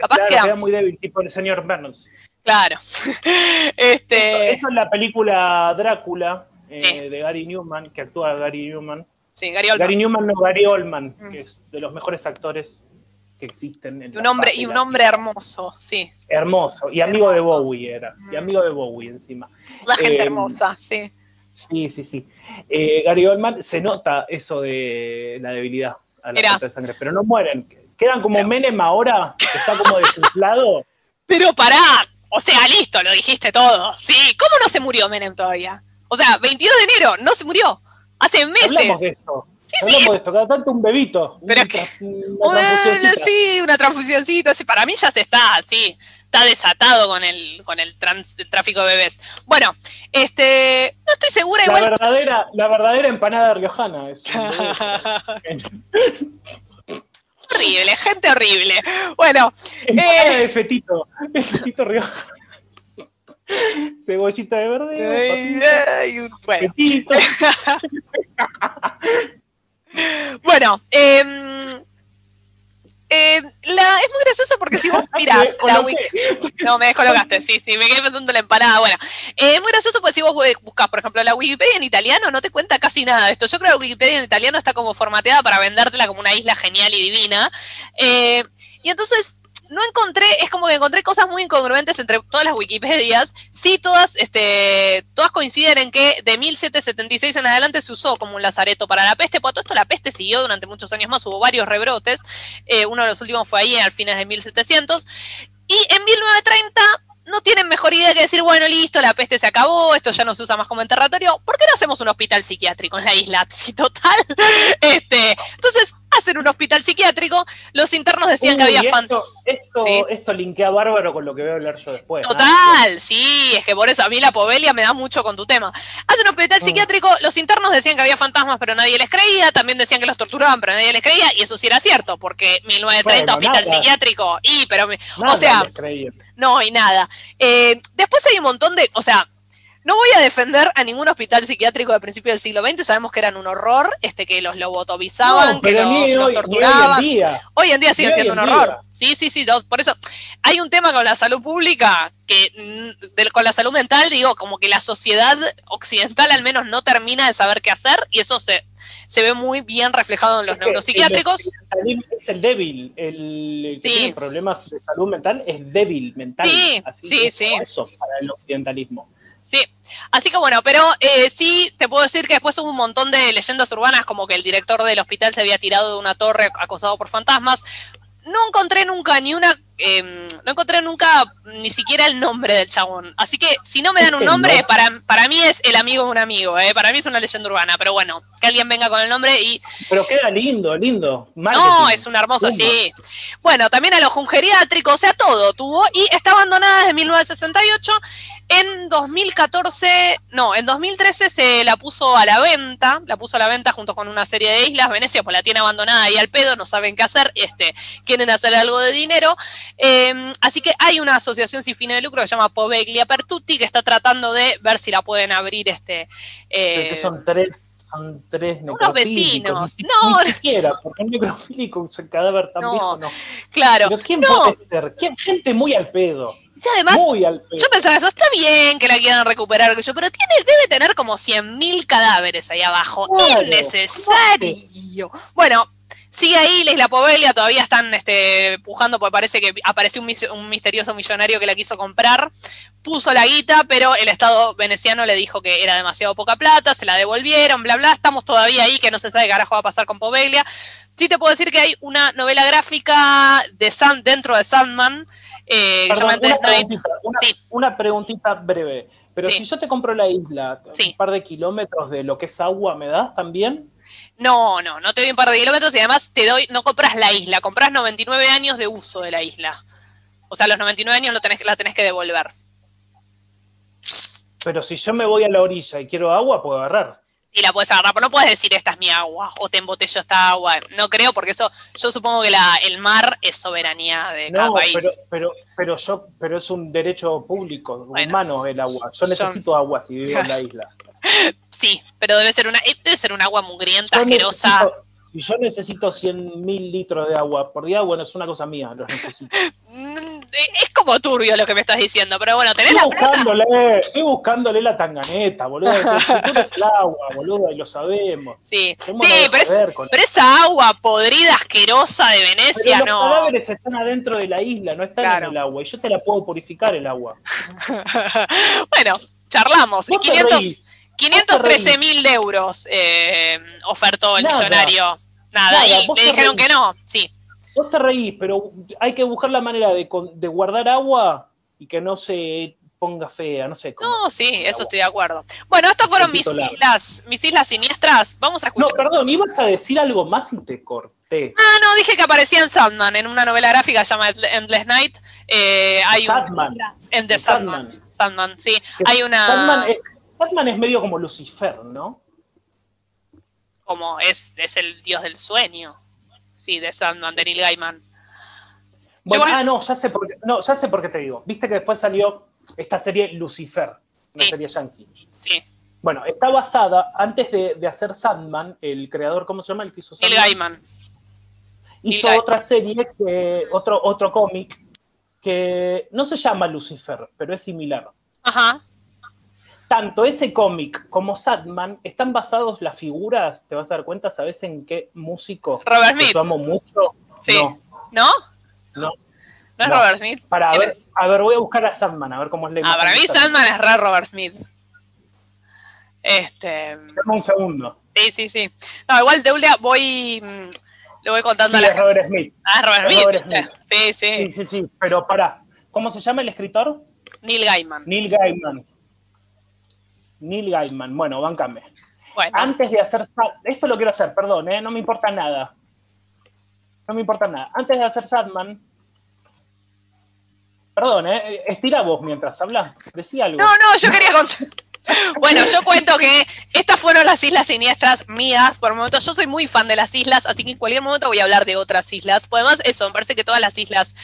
Capaz claro, queda- queda muy débil, tipo el señor Burns. Claro. este. Eso es la película Drácula eh, de Gary Newman, que actúa Gary Newman. Sí, Gary Oldman. Gary Newman no, Gary Oldman, Mm. que es de los mejores actores que existen. En Y un hombre, y un hombre hermoso, sí. hermoso. Y amigo de. Bowie era. Y amigo de Bowie encima. La gente Eh, hermosa, sí. Sí, sí, sí. Eh, Gary Oldman se nota eso de la debilidad a la falta de sangre, pero no mueren. Quedan como Pero- Menem ahora, que está como desinflado. Pero pará, o sea, listo, lo dijiste todo. Sí, ¿cómo no se murió Menem todavía? O sea, 22 de enero, no se murió. Hace meses. Hablamos de esto. Hablamos de esto. Cada tanto un bebito. Pero una Bueno, transfusioncita. sí, una transfusioncita. sí, para mí ya se está, sí. Está desatado con el, con el, trans- el tráfico de bebés. Bueno, este. No estoy segura, La igual. verdadera, la verdadera empanada riojana. Es horrible, gente horrible. Bueno, Empanada eh, de fetito. El fetito riojano. Cebollita de verde. ay, ay, bueno. Bueno, em, em, la, es muy gracioso porque si vos mirás la wiki. No, me descolocaste, sí, sí, me quedé pensando en la empanada. Bueno, eh, es muy gracioso porque si vos buscas, por ejemplo, la Wikipedia en italiano, no te cuenta casi nada de esto. Yo creo que la Wikipedia en italiano está como formateada para vendértela como una isla genial y divina. Eh, y entonces. No encontré, es como que encontré cosas muy incongruentes entre todas las Wikipedias. Sí, todas, este, todas coinciden en que de 1776 en adelante se usó como un lazareto para la peste. Por todo esto la peste siguió durante muchos años más, hubo varios rebrotes. Eh, uno de los últimos fue ahí al fines de 1700. Y en 1930 no tienen mejor idea que decir, bueno, listo, la peste se acabó, esto ya no se usa más como enterratorio, ¿por qué no hacemos un hospital psiquiátrico en la isla? Sí, total. Este, entonces, hacen un hospital psiquiátrico, los internos decían que había fan... esto, esto, Sí. esto linkea bárbaro con lo que voy a hablar yo después. ¿no? Total, sí, es que por eso a mí la povelia me da mucho con tu tema. Hacen un hospital Mm. psiquiátrico, los internos decían que había fantasmas, pero nadie les creía, también decían que los torturaban, pero nadie les creía, y eso sí era cierto, porque 1930 Bueno, hospital nada. psiquiátrico, y, pero, Nada o sea, no, y nada. Eh, después hay un montón de, o sea, no voy a defender a ningún hospital psiquiátrico de principio del siglo XX, sabemos que eran un horror, este que los lobotomizaban, No, que los, los hoy, ni torturaban. hoy en día. Hoy en día siguen siendo un horror. día. Sí, sí, sí. por eso hay un tema con la salud pública que mm, con la salud mental, digo, como que la sociedad occidental al menos no termina de saber qué hacer y eso se, se ve muy bien reflejado en los Es que neuropsiquiátricos. el occidentalismo Es el débil. El, el que Sí. tiene problemas de salud mental es débil mental. Sí, Así sí, sí. Eso para el occidentalismo. Sí, así que bueno, pero eh, sí te puedo decir que después hubo un montón de leyendas urbanas como que el director del hospital se había tirado de una torre acosado por fantasmas. No encontré nunca ni una em, no encontré nunca ni siquiera el nombre del chabón. Así que si no me dan un nombre, para, para mí es el amigo de un amigo, ¿eh? para mí es una leyenda urbana, pero bueno, que alguien venga con el nombre y Pero queda lindo, lindo. no, es una hermosa, Pumba. sí. Bueno, también alojó un geriátrico, o sea, todo tuvo. Y está abandonada desde 1968. En 2014, no, en 2013 se la puso a la venta, la puso a la venta junto con una serie de islas. Venecia pues la tiene abandonada y al pedo, no saben qué hacer, este, quieren hacer algo de dinero. Eh, así que hay una asociación sin fines de lucro que se llama Poveglia Pertutti que está tratando de ver si la pueden abrir este... Eh, son tres, son tres unos vecinos. Ni, No. ni siquiera, porque un necrofílico un cadáver tan No, viejo, no. claro. Pero ¿quién no, puede ser? ¿Quién? Gente muy al pedo. y además muy al pedo. Yo pensaba eso, está bien que la quieran recuperar, que yo, pero tiene, debe tener como 100.000 cadáveres ahí abajo. Claro, Innecesario. Bueno, sigue ahí la Isla Povelia, todavía están este, pujando porque parece que apareció un, mis- un misterioso millonario que la quiso comprar. Puso la guita, pero el Estado veneciano le dijo que era demasiado poca plata, se la devolvieron, bla, bla. Estamos todavía ahí, que no se sabe qué carajo va a pasar con Poveglia. Sí te puedo decir que hay una novela gráfica de Sand, dentro de Sandman, eh, Perdón, una, preguntita, una, Sí. una preguntita breve. Pero Sí. si yo te compro la isla, Sí. un par de kilómetros de lo que es agua, ¿me das también? No, no, no te doy un par de kilómetros y además te doy, no compras la isla, compras 99 años de uso de la isla. O sea, los 99 años lo tenés, la tenés que devolver. Pero si yo me voy a la orilla y quiero agua, puedo agarrar. Y la puedes agarrar, pero no puedes decir esta es mi agua o te embotello esta agua. No creo, porque eso, yo supongo que la, el mar es soberanía de cada país. pero, pero, pero yo, pero es un derecho público, Bueno. humano el agua. Yo necesito agua si vivo en la isla. Sí, pero debe ser una, eh, debe ser un agua mugrienta, Yo asquerosa. necesito- si yo necesito 100 mil litros de agua por día, bueno, es una cosa mía, los necesito. Mm, eh, Es como turbio lo que me estás diciendo, pero bueno, tenés Estoy la plata. buscándole, estoy buscándole la tanganeta, boludo. Es el agua, boludo, y lo sabemos. Sí, Tenemos sí, pero, es- esa agua podrida, asquerosa de Pero Venecia, los no. cadáveres están adentro de la isla, no están Claro. en el agua. Y yo te la puedo purificar el agua. bueno, charlamos. Vos te 500, reís. 513 mil euros eh, ofertó el Nada. millonario. Nada, Nada, y le dijeron reís. que no. Sí, Vos te reís, pero hay que buscar la manera de, de guardar agua y que no se ponga fea, no sé cómo. no, sí, eso agua. estoy de acuerdo. Bueno, estas fueron mis islas, mis islas siniestras. Vamos a No, escuchar. perdón, ibas a decir algo más y te corté. Ah, no, dije que aparecía en Sandman, en una novela gráfica llamada Endless Night. Eh, hay un- Sandman. en The Sandman. Sandman. Sandman, sí. Que Hay una. Sandman es, Sandman es medio como Lucifer, ¿no? Como es, es el dios del sueño. Sí, de Sandman, de Neil Gaiman. Bueno, ah, no, ya sé por qué, no, ya sé por qué te digo. Viste que después salió esta serie Lucifer, una Sí. serie yankee. Sí, Bueno, está basada, antes de, de hacer Sandman, el creador, ¿cómo se llama? El que hizo Neil Sandman, Gaiman. hizo Neil Gaiman. otra serie, que, otro, otro cómic, que no se llama Lucifer, pero es similar. Ajá. Tanto ese cómic como Sandman están basados las figuras, te vas a dar cuenta, ¿sabes en qué músico? Robert Smith. yo amo mucho. Sí. No, ¿No? no. ¿No es No. Robert Smith? Para ¿Quién ver, es? a ver, voy a buscar a Sandman, a ver cómo es la Ah, para mí Sandman es re Robert Smith. Este. Dame un segundo. Sí, sí, sí. No, igual de última voy. mm, Le voy contando Sí, a la es. Robert Smith. Ah, es Robert Smith. Robert ¿viste? Sí, sí, Sí, sí, sí, pero pará. ¿Cómo se llama el escritor? Neil Gaiman. Neil Gaiman. Neil Gaiman. Bueno, bancame. Bueno, Antes de hacer... Esto lo quiero hacer, perdón, ¿eh? no me importa nada. No me importa nada. Antes de hacer Sadman... Perdón, ¿eh? estira vos mientras hablas. Decí algo. No, no, yo quería contar. Bueno, yo cuento que estas fueron las islas siniestras mías por el momento. Yo soy muy fan de las islas, así que en cualquier momento voy a hablar de otras islas. Pues además, eso, me parece que todas las islas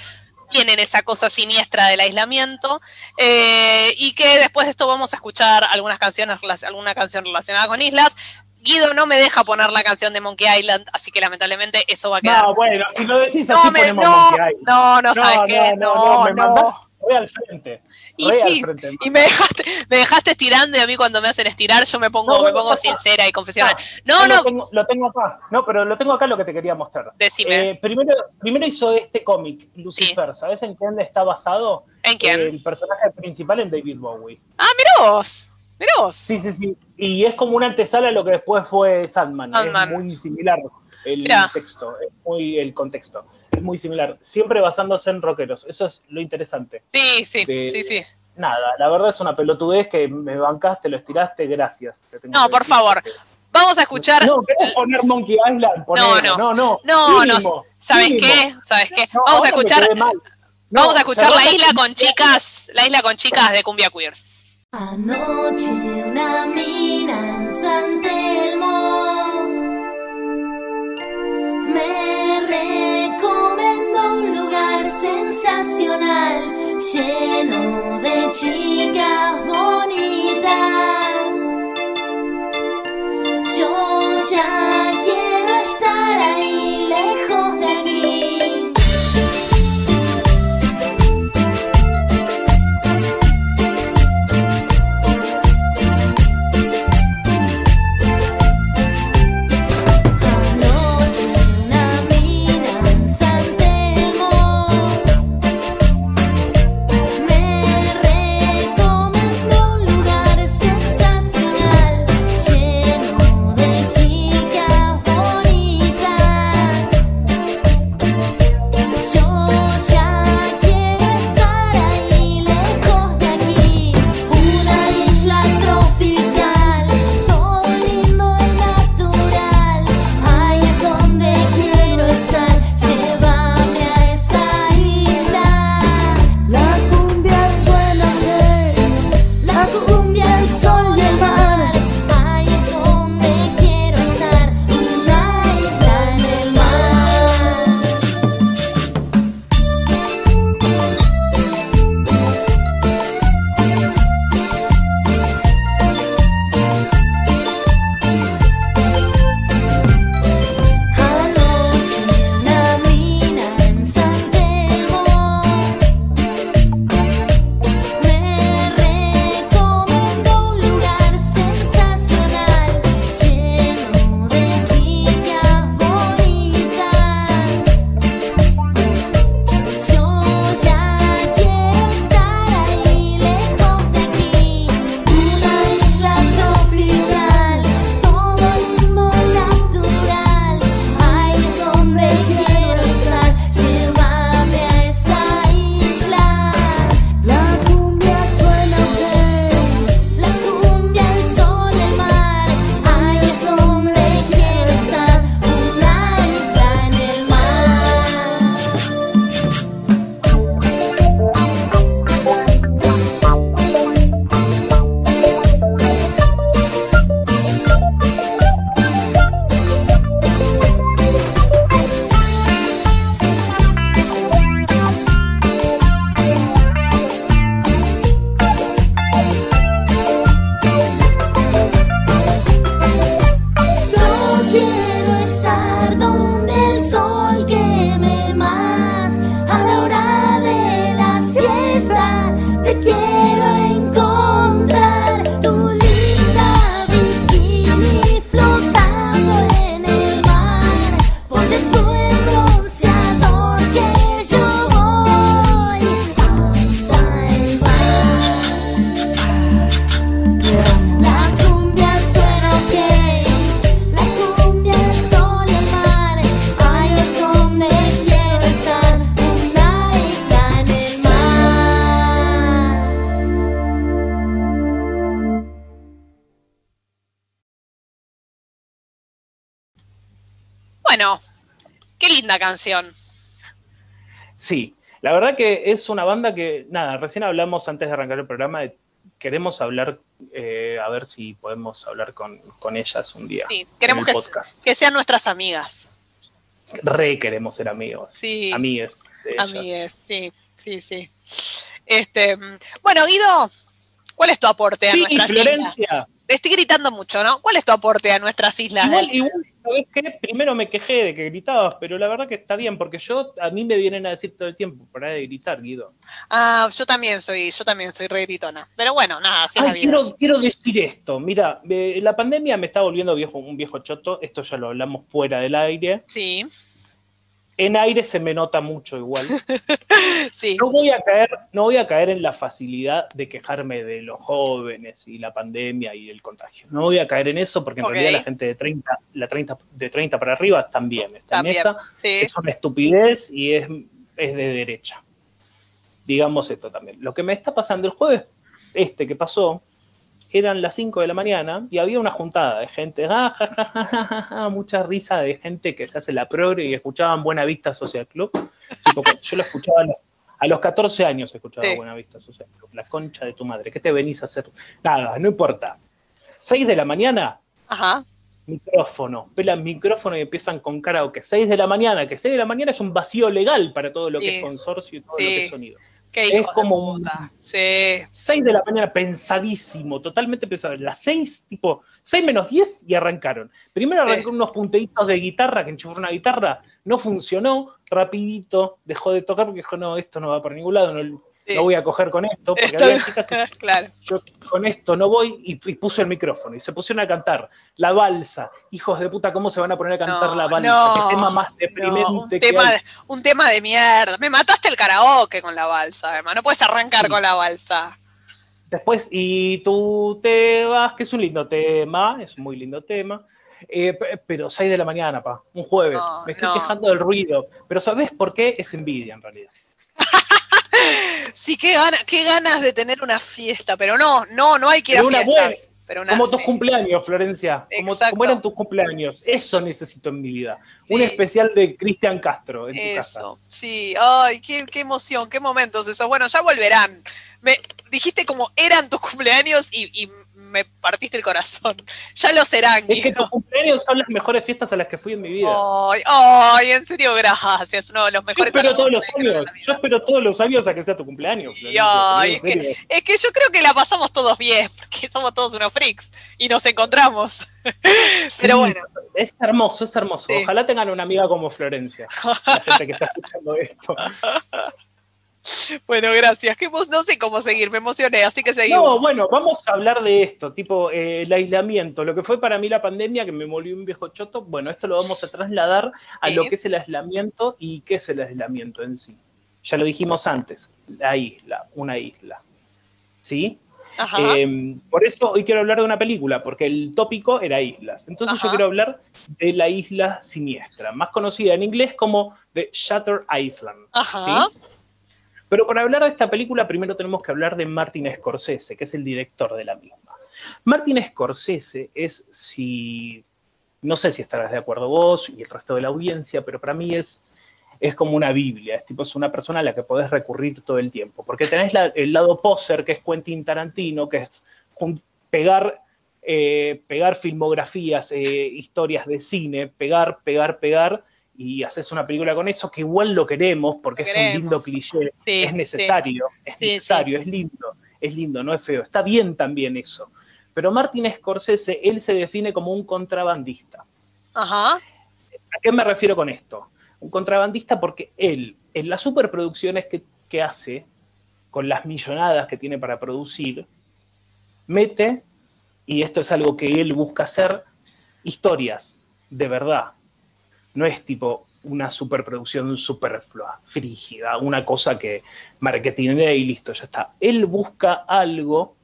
tienen esa cosa siniestra del aislamiento. eh, y que después de esto vamos a escuchar algunas canciones, alguna canción relacionada con islas. Guido no me deja poner la canción de Monkey Island, así que lamentablemente eso va a quedar. No, bueno, si lo decís No, así me- ponemos no, Monkey Island. no, no, ¿sabes qué? No, no, me no. mandás re al frente. Y re al sí, frente. y me dejaste, me dejaste estirando y a mí cuando me hacen estirar yo me pongo, No, me pongo sincera y confesional. No, Lo no, tengo, lo tengo acá. No, pero lo tengo acá lo que te quería mostrar. Decime. Eh, primero, primero hizo este cómic, Lucifer. ¿Sabes en quién está basado? ¿En quién? El personaje principal en David Bowie. Ah, mirá vos, vos. Sí, sí, sí. Y es como una antesala a lo que después fue Sandman. Sandman. Es muy similar el Mirá. texto, es muy el contexto. es muy similar. Siempre basándose en rockeros. Eso es lo interesante. Sí, sí, De- sí, sí. Nada, la verdad es una pelotudez que me bancaste, lo estiraste, gracias. te No, por favor. Vamos a escuchar. No, ¿querés poner Monkey Island? No, no, no. No, no, Mínimo, ¿sabes mínimo. qué? ¿Sabes qué? No, Vamos a escuchar. No, vamos a escuchar la isla con chicas, la isla con chicas de Cumbia Queers. Anoche una mina en San Telmo me recomendó un lugar sensacional lleno de chicas linda canción. Sí, la verdad que es una banda que, nada, recién hablamos antes de arrancar el programa, de- queremos hablar, eh, a ver si podemos hablar con, con ellas un día. Sí, queremos que, que sean nuestras amigas. Re queremos ser amigos. Sí. Amigues. Amigues, sí, sí, sí. Este, mm, bueno, Guido, ¿cuál es tu aporte a nuestras islas? Florencia. Estoy gritando mucho, ¿no? ¿Cuál es tu aporte a nuestras islas? Igual, del- igual, ¿sabes qué? Primero me quejé de que gritabas, pero la verdad que está bien, porque yo, a mí me vienen a decir todo el tiempo, para de gritar, Guido. Ah, yo también soy, yo también soy re gritona. Pero bueno, nada, así es la Ay, vida. quiero, quiero decir esto, mira, eh, la pandemia me está volviendo viejo, un viejo choto, esto ya lo hablamos fuera del aire. Sí, en aire se me nota mucho igual. Sí. No voy a caer, no voy a caer en la facilidad de quejarme de los jóvenes y la pandemia y el contagio. No voy a caer en eso porque en realidad la gente de 30, la 30, de 30 para arriba también está También. en esa. Sí. Es una estupidez y es, es de derecha. Digamos esto también. Lo que me está pasando el jueves, este que pasó, eran las 5 de la mañana y había una juntada de gente, ah, ja, ja, ja, mucha risa de gente que se hace la progre y escuchaban Buena Vista Social Club. Tipo, yo lo escuchaba a los, a los 14 años, escuchaba Sí. Buena Vista Social Club. La concha de tu madre, ¿qué te venís a hacer? Nada, no importa. 6 de la mañana, Ajá. micrófono, pelan micrófono y empiezan con karaoke. 6 de la mañana, que 6 de la mañana es un vacío legal para todo lo que Sí. es consorcio y todo Sí. lo que es sonido. Qué Es como de puta. Sí. 6 de la mañana, pensadísimo, totalmente pensado. Las 6, tipo, 6 menos 10 y arrancaron. Primero arrancó unos punteitos de guitarra, que enchufó una guitarra, no funcionó, rapidito, dejó de tocar porque dijo, no, esto no va por ningún lado, no, Sí. no voy a coger con esto, porque Esto- había chicas que claro. yo con esto no voy y, y puse el micrófono y se pusieron a cantar la balsa. Hijos de puta, ¿cómo se van a poner a cantar No, la balsa? no, Qué tema más deprimente un, que tema, hay. un tema de mierda. Me mataste el karaoke con la balsa, además. No puedes arrancar Sí. con la balsa. Después, y tú te vas, que es un lindo tema, es un muy lindo tema. eh, pero 6 de la mañana, pa, un jueves. No, Me estoy no. quejando del ruido. Pero ¿sabes por qué? Es envidia en realidad. Sí, qué, gana, qué ganas de tener una fiesta, pero no, no, no hay que ir a Pero una fiestas. buena, pero una, Como tus sí. cumpleaños, Florencia. Como, eran tus cumpleaños. Eso necesito en mi vida. Sí. Un especial de Cristian Castro en tu casa. Eso, sí, ay, qué, qué emoción, qué momentos esos. Bueno, ya volverán. Me dijiste como eran tus cumpleaños y, y me partiste el corazón. Ya lo serán, Es que tus cumpleaños son las mejores fiestas a las que fui en mi vida. Ay, ay, en serio, gracias. Uno de los Yo mejores. espero todos los años, yo espero todos los años a que sea tu cumpleaños. Ay, es, que, serio. es que yo creo que la pasamos todos bien, porque somos todos unos freaks y nos encontramos. Pero bueno, Es hermoso, es hermoso. Sí. Ojalá tengan una amiga como Florencia, la gente que está escuchando esto. Bueno, gracias. Que no sé cómo seguir, me emocioné, así que seguimos. No, bueno, vamos a hablar de esto, tipo eh, el aislamiento, lo que fue para mí la pandemia, que me volvió un viejo choto. Bueno, esto lo vamos a trasladar a lo que es el aislamiento y qué es el aislamiento en sí. Ya lo dijimos antes, la isla, una isla. ¿Sí? Ajá. Eh, por eso hoy quiero hablar de una película, porque el tópico era islas. Entonces Ajá. yo quiero hablar de la isla siniestra, más conocida en inglés como The Shutter Island. Ajá. ¿sí? Pero para hablar de esta película, primero tenemos que hablar de Martin Scorsese, que es el director de la misma. Martin Scorsese es, si. No sé si estarás de acuerdo vos y el resto de la audiencia, pero para mí es, es como una Biblia. Es, tipo, es una persona a la que podés recurrir todo el tiempo. Porque tenés el lado poser, que es Quentin Tarantino, que es pegar, eh, pegar filmografías, eh, historias de cine, pegar, pegar, pegar, y haces una película con eso, que igual lo queremos, porque Lo es un lindo cliché, Sí, es necesario, es sí. necesario, es lindo, es lindo, no es feo, está bien también eso. Pero Martin Scorsese, él se define como un contrabandista. Ajá. ¿A qué me refiero con esto? Un contrabandista porque él, en las superproducciones que, que hace, con las millonadas que tiene para producir, mete, y esto es algo que él busca hacer, historias de verdad. No es tipo una superproducción superflua, frígida, una cosa que marketinea y listo, ya está. Él busca algo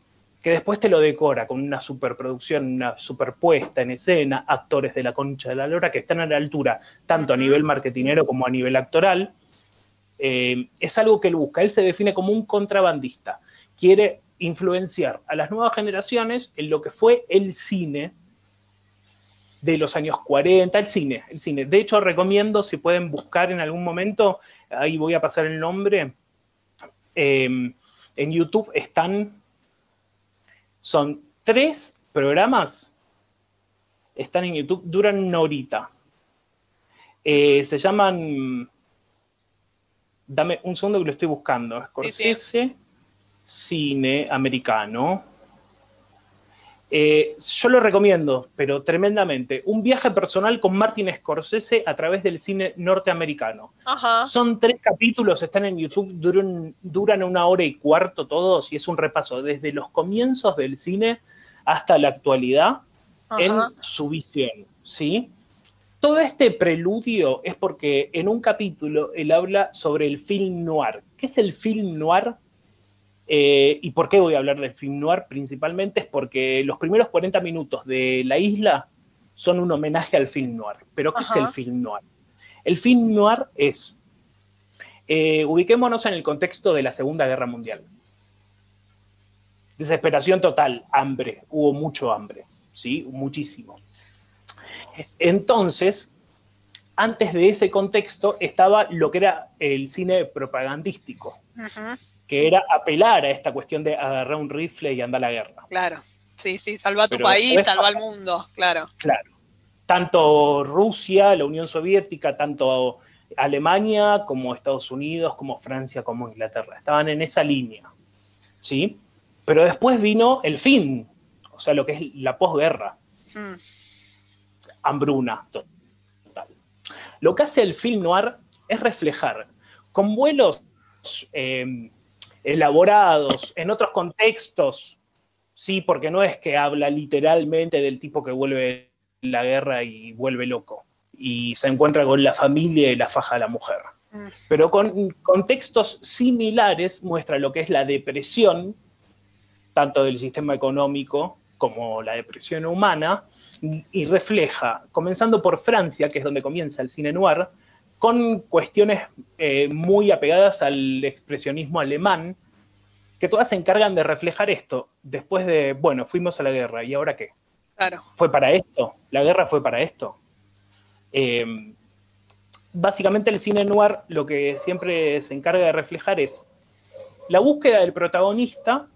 que después te lo decora con una superproducción, una superpuesta en escena, actores de la concha de la lora que están a la altura, tanto a nivel marketinero como a nivel actoral. Eh, es algo que él busca. Él se define como un contrabandista. Quiere influenciar a las nuevas generaciones en lo que fue el cine de los años 40, el cine, el cine. De hecho, recomiendo, si pueden buscar en algún momento, ahí voy a pasar el nombre, eh, en YouTube están, son tres programas, están en YouTube, duran una horita. Eh, se llaman, dame un segundo que lo estoy buscando, Scorsese, cine americano. Eh, yo lo recomiendo, pero tremendamente. Un viaje personal con Martin Scorsese a través del cine norteamericano. Ajá. Son tres capítulos, están en YouTube, duran, duran una hora y cuarto todos y es un repaso desde los comienzos del cine hasta la actualidad en su visión, ¿sí? Todo este preludio es porque en un capítulo él habla sobre el film noir. ¿Qué es el film noir? Eh, ¿Y por qué voy a hablar del film noir? Principalmente es porque los primeros 40 minutos de La Isla son un homenaje al film noir. ¿Pero qué Ajá. es el film noir? El film noir es, eh, ubiquémonos en el contexto de la Segunda Guerra Mundial. Desesperación total, hambre, hubo mucho hambre, ¿sí? Muchísimo. Entonces, antes de ese contexto estaba lo que era el cine propagandístico, que era apelar a esta cuestión de agarrar un rifle y andar a la guerra. Claro. Sí, sí, salva a tu Pero país, salva al mundo, claro. Claro. Tanto Rusia, la Unión Soviética, tanto Alemania como Estados Unidos, como Francia, como Inglaterra. Estaban en esa línea. ¿Sí? Pero después vino el fin, o sea, lo que es la posguerra. Mm, hambruna. Lo que hace el film noir es reflejar con vuelos eh, elaborados, en otros contextos, sí, porque no es que habla literalmente del tipo que vuelve de la guerra y vuelve loco y se encuentra con la familia y la faja a la mujer. mm, Pero con contextos similares muestra lo que es la depresión, tanto del sistema económico como la depresión humana, y refleja, comenzando por Francia, que es donde comienza el cine noir, con cuestiones eh, muy apegadas al expresionismo alemán, que todas se encargan de reflejar esto. Después de, bueno, fuimos a la guerra, ¿y ahora qué? claro. ¿Fue para esto? ¿La guerra fue para esto? Eh, básicamente el cine noir lo que siempre se encarga de reflejar es la búsqueda del protagonista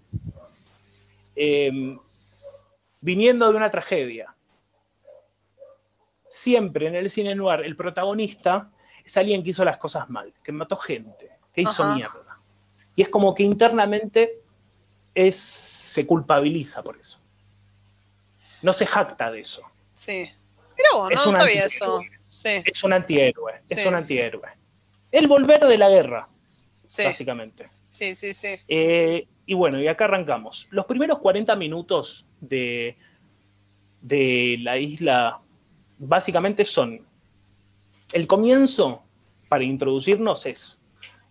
eh, viniendo de una tragedia. Siempre en el cine noir el protagonista es alguien que hizo las cosas mal, que mató gente, que hizo Ajá. mierda. Y es como que internamente es, se culpabiliza por eso. No se jacta de eso. Sí. Vos, Es no sabía eso. Sí, Es un antihéroe, es un antihéroe. El volver de la guerra, sí, básicamente. sí, sí, sí. Eh, y bueno, y acá arrancamos. Los primeros 40 minutos de, de la isla básicamente son el comienzo para introducirnos es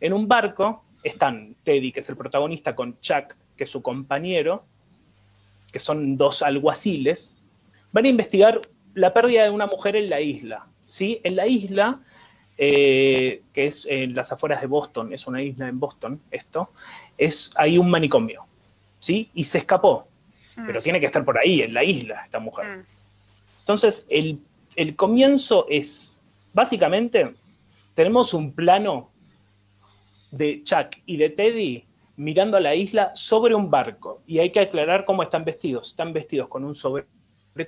en un barco están Teddy, que es el protagonista, con Chuck, que es su compañero, que son dos alguaciles, van a investigar la pérdida de una mujer en la isla. ¿sí? En la isla, eh, que es en las afueras de Boston, es una isla en Boston, esto, es, hay un manicomio, ¿sí? Y se escapó, pero tiene que estar por ahí, en la isla, esta mujer. Mm, Entonces, el, el comienzo es, básicamente, tenemos un plano de Chuck y de Teddy mirando a la isla sobre un barco. Y hay que aclarar cómo están vestidos. Están vestidos con un sobre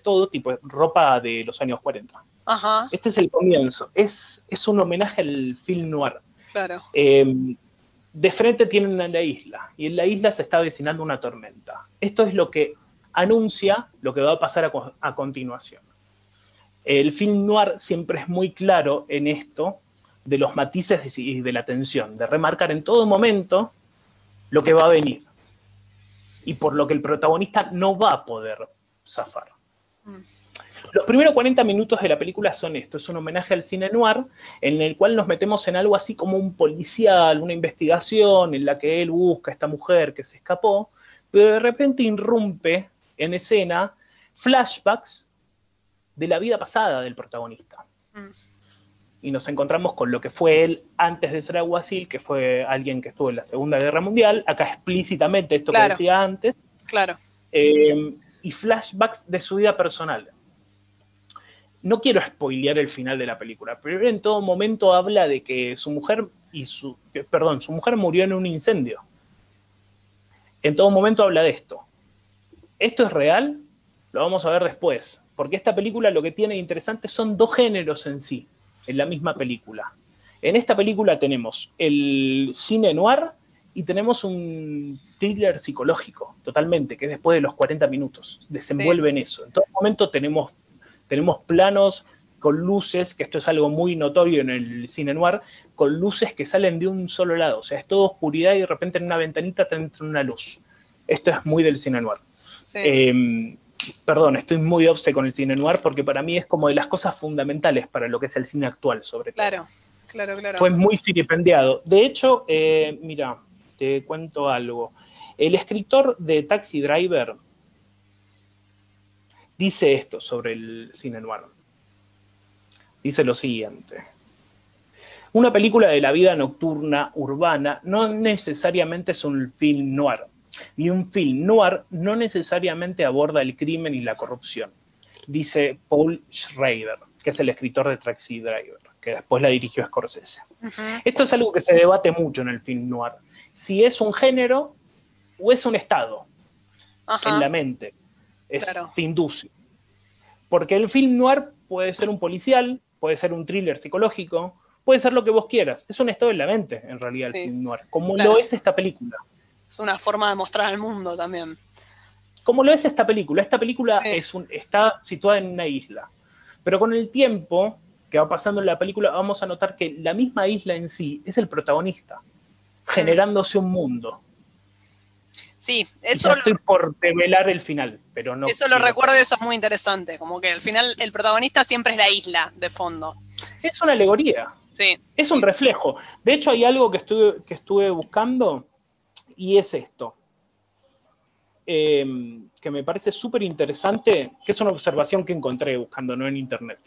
todo tipo de ropa de los años 40. Ajá, Este es el comienzo. Es, es un homenaje al film noir. claro. Eh, de frente tienen a la isla y en la isla se está avecinando una tormenta. Esto es lo que anuncia lo que va a pasar a, co- a continuación. El film noir siempre es muy claro en esto de los matices y de la tensión, de remarcar en todo momento lo que va a venir y por lo que el protagonista no va a poder zafar. Mm. Los primeros 40 minutos de la película son esto, es un homenaje al cine noir, en el cual nos metemos en algo así como un policial, una investigación en la que él busca a esta mujer que se escapó, pero de repente irrumpe en escena flashbacks de la vida pasada del protagonista. Mm. Y nos encontramos con lo que fue él antes de ser alguacil, que fue alguien que estuvo en la Segunda Guerra Mundial, acá explícitamente esto Claro. que decía antes, Claro. eh, y flashbacks de su vida personal. No quiero spoilear el final de la película, pero en todo momento habla de que su mujer y su, perdón, su mujer murió en un incendio. En todo momento habla de esto. ¿Esto es real? Lo vamos a ver después, porque esta película lo que tiene de interesante son dos géneros en sí, en la misma película. En esta película tenemos el cine noir y tenemos un thriller psicológico, totalmente, que es después de los 40 minutos. Desenvuelve en eso. En todo momento tenemos, tenemos planos con luces, que esto es algo muy notorio en el cine noir, con luces que salen de un solo lado. O sea, es todo oscuridad y de repente en una ventanita te entra una luz. Esto es muy del cine noir. Sí. Eh, perdón, estoy muy obse con el cine noir porque para mí es como de las cosas fundamentales para lo que es el cine actual, sobre todo. Claro, claro, claro. Fue muy filipendiado. De hecho, eh, mira, te cuento algo. El escritor de Taxi Driver dice esto sobre el cine noir. Dice lo siguiente. Una película de la vida nocturna urbana no necesariamente es un film noir, y un film noir no necesariamente aborda el crimen y la corrupción, dice Paul Schrader, que es el escritor de Taxi Driver, que después la dirigió Scorsese. Esto es algo que se debate mucho en el film noir, si es un género o es un estado Ajá. en la mente, es, Claro. te induce. Porque el film noir puede ser un policial, puede ser un thriller psicológico, puede ser lo que vos quieras. Es un estado en la mente, en realidad, Sí, el film noir, como claro. lo es esta película. Es una forma de mostrar al mundo también. Como lo es esta película. Esta película Sí. es un- está situada en una isla. Pero con el tiempo que va pasando en la película, vamos a notar que la misma isla en sí es el protagonista, generándose un mundo. Sí, eso ya lo, estoy por revelar el final, pero no. eso lo recuerdo y eso es muy interesante. Como que al final el protagonista siempre es la isla de fondo. Es una alegoría. Sí. Es un reflejo. De hecho, hay algo que estuve, que estuve buscando y es esto. Eh, que me parece súper interesante, que es una observación que encontré buscando, no en internet.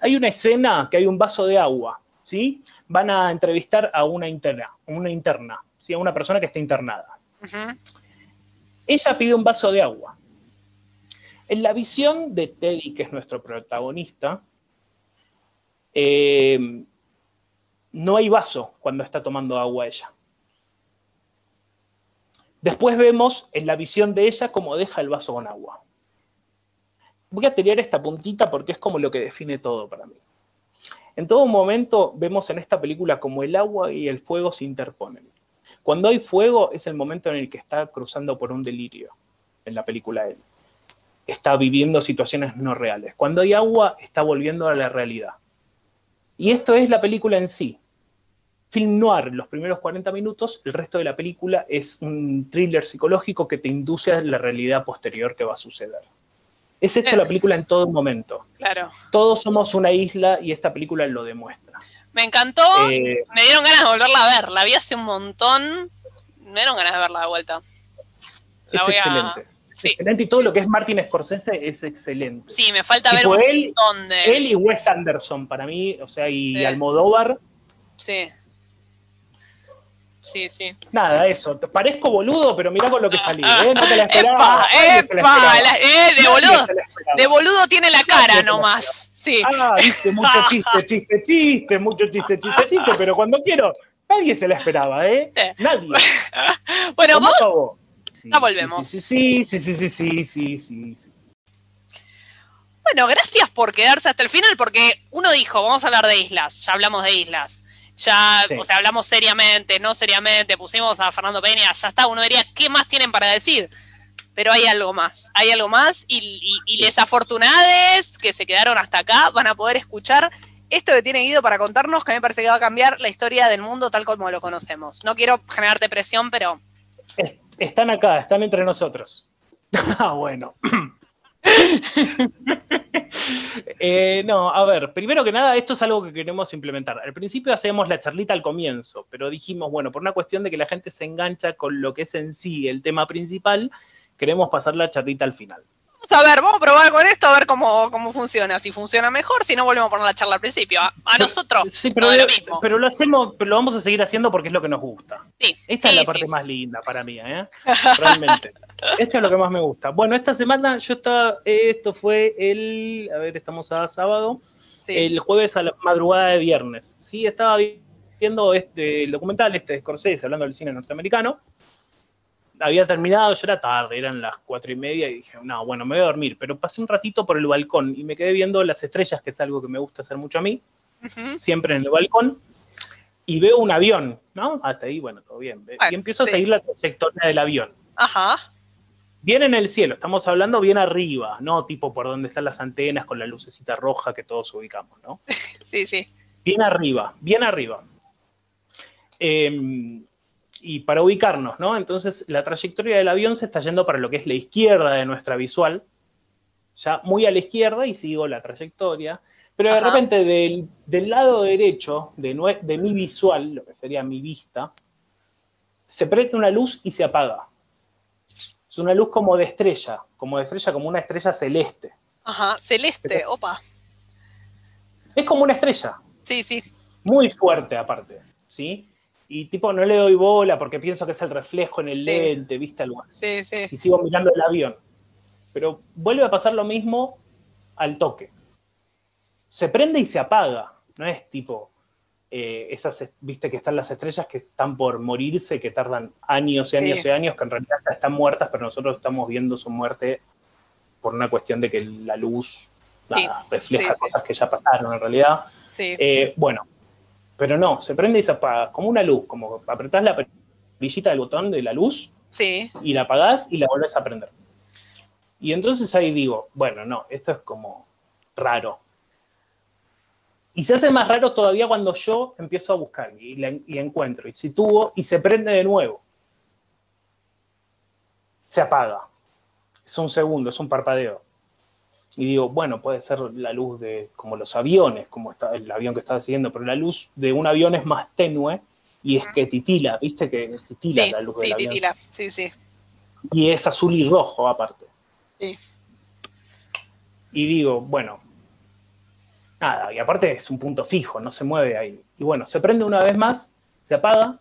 Hay una escena que hay un vaso de agua, ¿sí? Van a entrevistar a una interna, una interna, ¿sí? A una persona que está internada. Ella pide un vaso de agua. En la visión de Teddy, que es nuestro protagonista, eh, no hay vaso cuando está tomando agua ella. Después vemos en la visión de ella cómo deja el vaso con agua. Voy a tirar esta puntita porque es como lo que define todo para mí. En todo momento vemos en esta película como el agua y el fuego se interponen. Cuando hay fuego es el momento en el que está cruzando por un delirio en la película él. Está viviendo situaciones no reales. Cuando hay agua está volviendo a la realidad. Y esto es la película en sí. Film noir, los primeros 40 minutos, el resto de la película es un thriller psicológico que te induce a la realidad posterior que va a suceder. Es esto la película en todo momento. Claro. Todos somos una isla y esta película lo demuestra. Me encantó. Eh, Me dieron ganas de volverla a ver. La vi hace un montón. Me dieron ganas de verla de vuelta. La es voy a- excelente. Sí. Excelente y todo lo que es Martin Scorsese es excelente. Sí, me falta ver un él- montón de. Él y Wes Anderson para mí, o sea, y Sí. Almodóvar, Sí. Sí, sí. nada, eso. Te parezco boludo, pero mirá con lo que salí, ¿eh? No te la ¡Epa! esperaba. ¡Epa! La- eh, de boludo. De boludo tiene la cara nomás. Sí. Ah, viste, mucho chiste, chiste, chiste, mucho chiste, chiste, chiste, pero cuando quiero, nadie se la esperaba, ¿eh? Eh. Nadie. Bueno, ¿Cómo vos. Sí, Ya volvemos. Sí, sí, sí, sí, sí, sí, sí, sí, sí. Bueno, gracias por quedarse hasta el final, porque uno dijo, vamos a hablar de islas, ya hablamos de islas. Ya, Sí. o sea, hablamos seriamente, no seriamente, pusimos a Fernando Peña, ya está, uno diría, ¿qué más tienen para decir? Pero hay algo más, hay algo más, y, y, y les afortunades que se quedaron hasta acá van a poder escuchar esto que tiene Guido para contarnos, que me parece que va a cambiar la historia del mundo tal como lo conocemos. No quiero generarte presión, pero Es- Están acá, están entre nosotros. Ah, bueno. Eh, no, a ver, primero que nada, esto es algo que queremos implementar. Al principio hacemos la charlita al comienzo, pero dijimos, bueno, por una cuestión de que la gente se engancha con lo que es en sí el tema principal, queremos pasar la charlita al final. Vamos a ver, vamos a probar con esto a ver cómo, cómo funciona. Si funciona mejor, si no volvemos a poner la charla al principio. A, a nosotros, Sí, pero, no lo mismo. pero lo hacemos, pero lo vamos a seguir haciendo porque es lo que nos gusta. Sí, Esta sí, es la sí. parte más linda para mí, ¿eh? Realmente. Esto es lo que más me gusta. Bueno, esta semana yo estaba, esto fue el, a ver, estamos a sábado, Sí. el jueves a la madrugada de viernes. Sí, estaba viendo este, el documental este de Scorsese, hablando del cine norteamericano. Había terminado, ya era tarde, eran las cuatro y media, y dije, no, bueno, me voy a dormir. Pero pasé un ratito por el balcón y me quedé viendo las estrellas, que es algo que me gusta hacer mucho a mí, siempre en el balcón, y veo un avión, ¿no? Hasta ahí, bueno, todo bien. Bueno, y empiezo sí. a seguir la trayectoria del avión. Ajá. Bien en el cielo, estamos hablando bien arriba, no tipo por donde están las antenas con la lucecita roja que todos ubicamos, ¿no? Sí, sí. Bien arriba, bien arriba. Eh, y para ubicarnos, ¿no? Entonces la trayectoria del avión se está yendo para lo que es la izquierda de nuestra visual, ya muy a la izquierda y sigo la trayectoria. Pero de Ajá. repente del, del lado derecho de, de mi visual, lo que sería mi vista, se prende una luz y se apaga. Es una luz como de estrella, como de estrella, como una estrella celeste. Ajá, celeste, opa. Es como una estrella, Sí, sí. muy fuerte aparte, ¿sí? Y tipo no le doy bola porque pienso que es el reflejo en el Sí. lente, ¿viste? Algo así. Sí, sí. y sigo mirando el avión. Pero vuelve a pasar lo mismo al toque. Se prende y se apaga. No es tipo eh, esas, viste que están las estrellas que están por morirse, que tardan años y años y años, que en realidad ya están muertas, pero nosotros estamos viendo su muerte por una cuestión de que la luz nada, refleja cosas que ya pasaron en realidad. Sí. Eh, bueno, pero no, se prende y se apaga, como una luz, como apretás la perillita del botón de la luz Sí. y la apagás y la volvés a prender. Y entonces ahí digo, bueno, no, esto es como raro. Y se hace más raro todavía cuando yo empiezo a buscar y, la- y encuentro y sitúo y se prende de nuevo. Se apaga. Es un segundo, es un parpadeo. Y digo, bueno, puede ser la luz de como los aviones, como está el avión que estaba siguiendo, pero la luz de un avión es más tenue y es que titila, ¿viste? Que titila Sí, la luz del sí, avión titila. Sí, sí. y es azul y rojo aparte. Sí. Y digo, bueno, nada, y aparte es un punto fijo, no se mueve ahí. Y bueno, se prende una vez más, se apaga,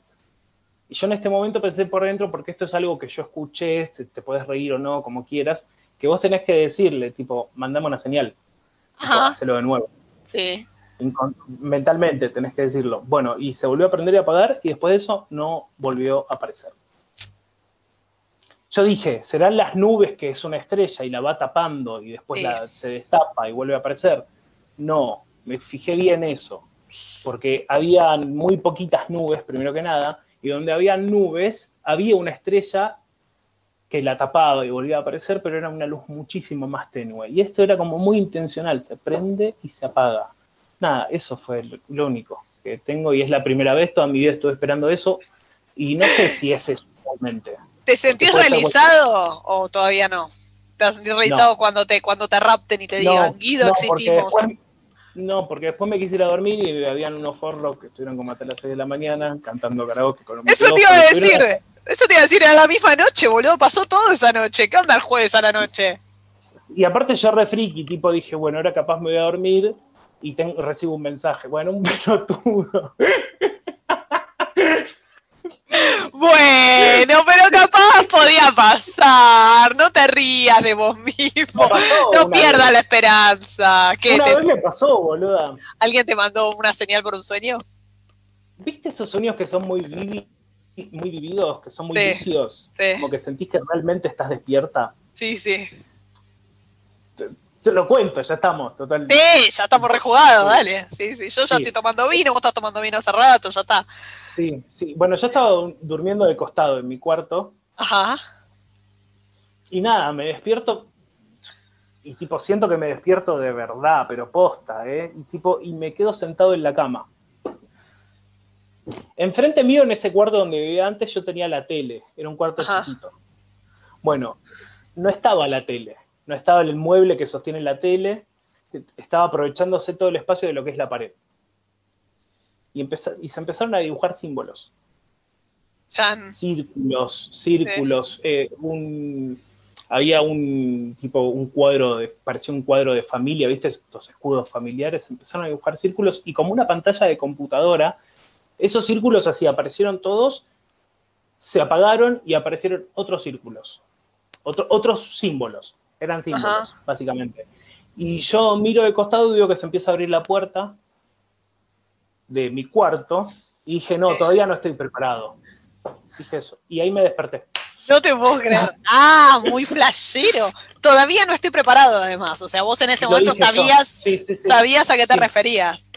y yo en este momento pensé por dentro, porque esto es algo que yo escuché, te puedes reír o no, como quieras, que vos tenés que decirle, tipo, mandame una señal, Ajá. hacelo de nuevo. Sí. Incon- mentalmente tenés que decirlo. Bueno, y se volvió a prender y a apagar, y después de eso no volvió a aparecer. Yo dije, ¿serán las nubes que es una estrella y la va tapando y después Sí. la- se destapa y vuelve a aparecer? No, me fijé bien eso, porque había muy poquitas nubes, primero que nada, y donde había nubes había una estrella que la tapaba y volvía a aparecer, pero era una luz muchísimo más tenue. Y esto era como muy intencional, se prende y se apaga. Nada, eso fue lo único que tengo y es la primera vez, toda mi vida estuve esperando eso y no sé si es eso realmente. ¿Te sentís realizado o todavía no? ¿Te has sentido realizado cuando te cuando te rapten y te digan, Guido, no, porque existimos? después- no, porque después me quise ir a dormir y habían unos forros que estuvieron como hasta las 6 de la mañana cantando karaoke con un Eso te iba a decir. Eso te iba a decir, era la misma noche, boludo. Pasó todo esa noche. ¿Qué onda el jueves a la noche? Y aparte yo re friki, tipo dije, bueno, ahora capaz me voy a dormir y tengo, recibo un mensaje. Bueno, un pelotudo. Bueno, pero capaz podía pasar. No te rías de vos mismo. No pierdas vez. la esperanza. ¿Qué, Una te- vez me pasó, boluda. ¿Alguien te mandó una señal por un sueño? ¿Viste esos sueños que son muy, vivi- muy vividos, que son muy Sí, lucidos? sí. Como que sentís que realmente estás despierta. Sí, sí. Te lo cuento, ya estamos, total. Sí, ya estamos rejugados, dale. Sí, sí. Yo ya Sí. estoy tomando vino, vos estás tomando vino hace rato, ya está. Sí, sí. Bueno, yo estaba du- durmiendo de costado en mi cuarto Ajá. y nada, me despierto y tipo siento que me despierto de verdad, pero posta, ¿eh? Y tipo, y me quedo sentado en la cama. Enfrente mío, en ese cuarto donde vivía antes, yo tenía la tele. Era un cuarto Ajá. chiquito. Bueno, no estaba la tele. No estaba el mueble que sostiene la tele. Estaba aprovechándose todo el espacio de lo que es la pared. Y, y se empezaron a dibujar símbolos. Círculos, círculos. eh, un, había un tipo, un cuadro, de, parecía un cuadro de familia, ¿viste? Estos escudos familiares. Empezaron a dibujar círculos y como una pantalla de computadora, esos círculos así aparecieron todos, se apagaron y aparecieron otros círculos, otro- otros símbolos, eran símbolos, Ajá. básicamente. Y yo miro de costado y veo que se empieza a abrir la puerta de mi cuarto y dije, no, Sí. todavía no estoy preparado. Dije eso. Y ahí me desperté. No te puedo creer. Ah, muy flashero. Todavía no estoy preparado, además. O sea, vos en ese Lo momento sabías, Sí, sí, sí. sabías a qué te Sí. referías.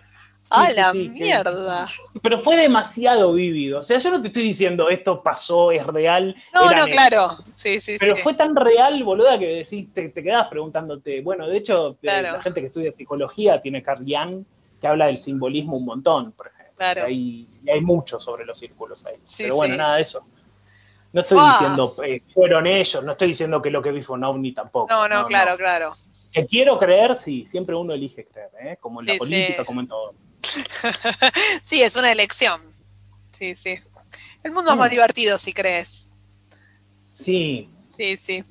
¡A sí, la sí, que- mierda! Pero fue demasiado vívido. O sea, yo no te estoy diciendo esto pasó, es real. No, no, claro. Sí, sí, Pero sí. fue tan real, boluda, que decís, te, te quedabas preguntándote. Bueno, de hecho, eh, Claro. la gente que estudia psicología tiene Carl Jung, que habla del simbolismo un montón, por ejemplo. Claro. O sea, y, y hay mucho sobre los círculos ahí. Sí, Pero bueno, sí. nada de eso. No estoy Fua. diciendo eh, fueron ellos, no estoy diciendo que lo que vi fue un ovni tampoco. No, no, claro, claro. Que quiero creer, sí, siempre uno elige creer, ¿eh? como en la Sí, sí. política, como en todo. sí, es una elección. Sí, sí. El mundo es más divertido si crees. Sí, Sí, sí.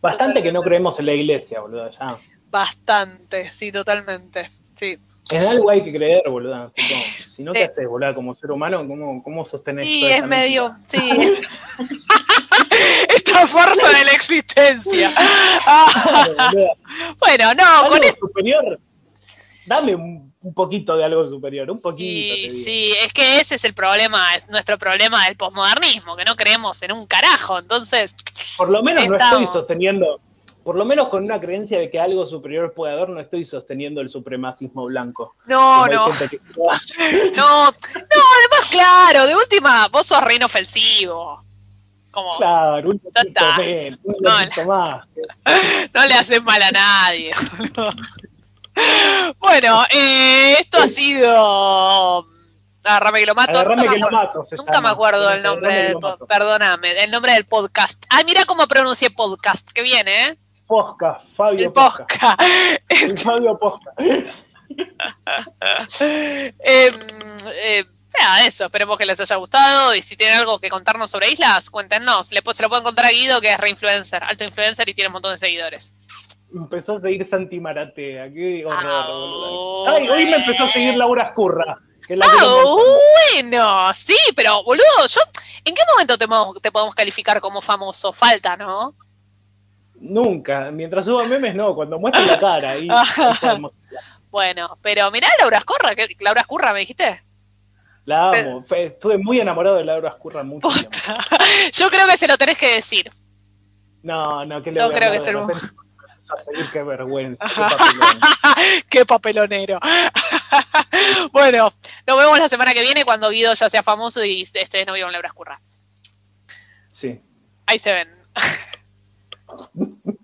bastante que no creemos en la iglesia, boludo, ya. Bastante, sí, totalmente. Sí. En algo hay que creer, boludo. si no Sí. te haces, boludo, como ser humano, ¿cómo, cómo sostenés Y toda es medio, sí. Esta fuerza de la existencia. Bueno, no, algo con superior, dame un, un poquito de algo superior, un poquito. Y te digo. sí, es que ese es el problema, es nuestro problema del posmodernismo, que no creemos en un carajo. Entonces, Por lo menos no estoy sosteniendo, por lo menos con una creencia de que algo superior puede haber, no estoy sosteniendo el supremacismo blanco. no, no, que no, no, además, claro, de última, vos sos re inofensivo. Como, Claro, un poquito No, poquito más. no le haces mal a nadie. bueno, eh, esto ha sido. Agarrame que lo mato. Agarrame nunca que lo mato, se nunca llama. me acuerdo el nombre del. Perdóname, el nombre del podcast. Ah, mira cómo pronuncié podcast. Que viene, ¿eh? Posca, Fabio El Posca. El Fabio Posca. Eh, eh, eso, esperemos que les haya gustado. Y si tienen algo que contarnos sobre islas, cuéntenos. Le, se lo pueden contar a Guido, que es reinfluencer, alto influencer y tiene un montón de seguidores. Empezó a seguir Santi Maratea. Qué horror, Ah, boludo. Ay, hoy me empezó a seguir Laura Escurra. Que es la que Ah, no me- bueno, sí, pero boludo, yo, ¿en qué momento te, mo- te podemos calificar como famoso? Falta, ¿no? Nunca. Mientras suba memes, no. Cuando muestra la cara. Ahí, ahí podemos- Bueno, pero mirá Laura Escorra, que Laura Escurra, ¿me dijiste? La amo. Estuve muy enamorado de Laura Escurra mucho. Yo creo que se lo tenés que decir. No, no, que le a creo que de es seguir, qué vergüenza. qué papelonero. bueno, nos vemos la semana que viene cuando Guido ya sea famoso y esté de novio con Laura Escurra. Sí. Ahí se ven.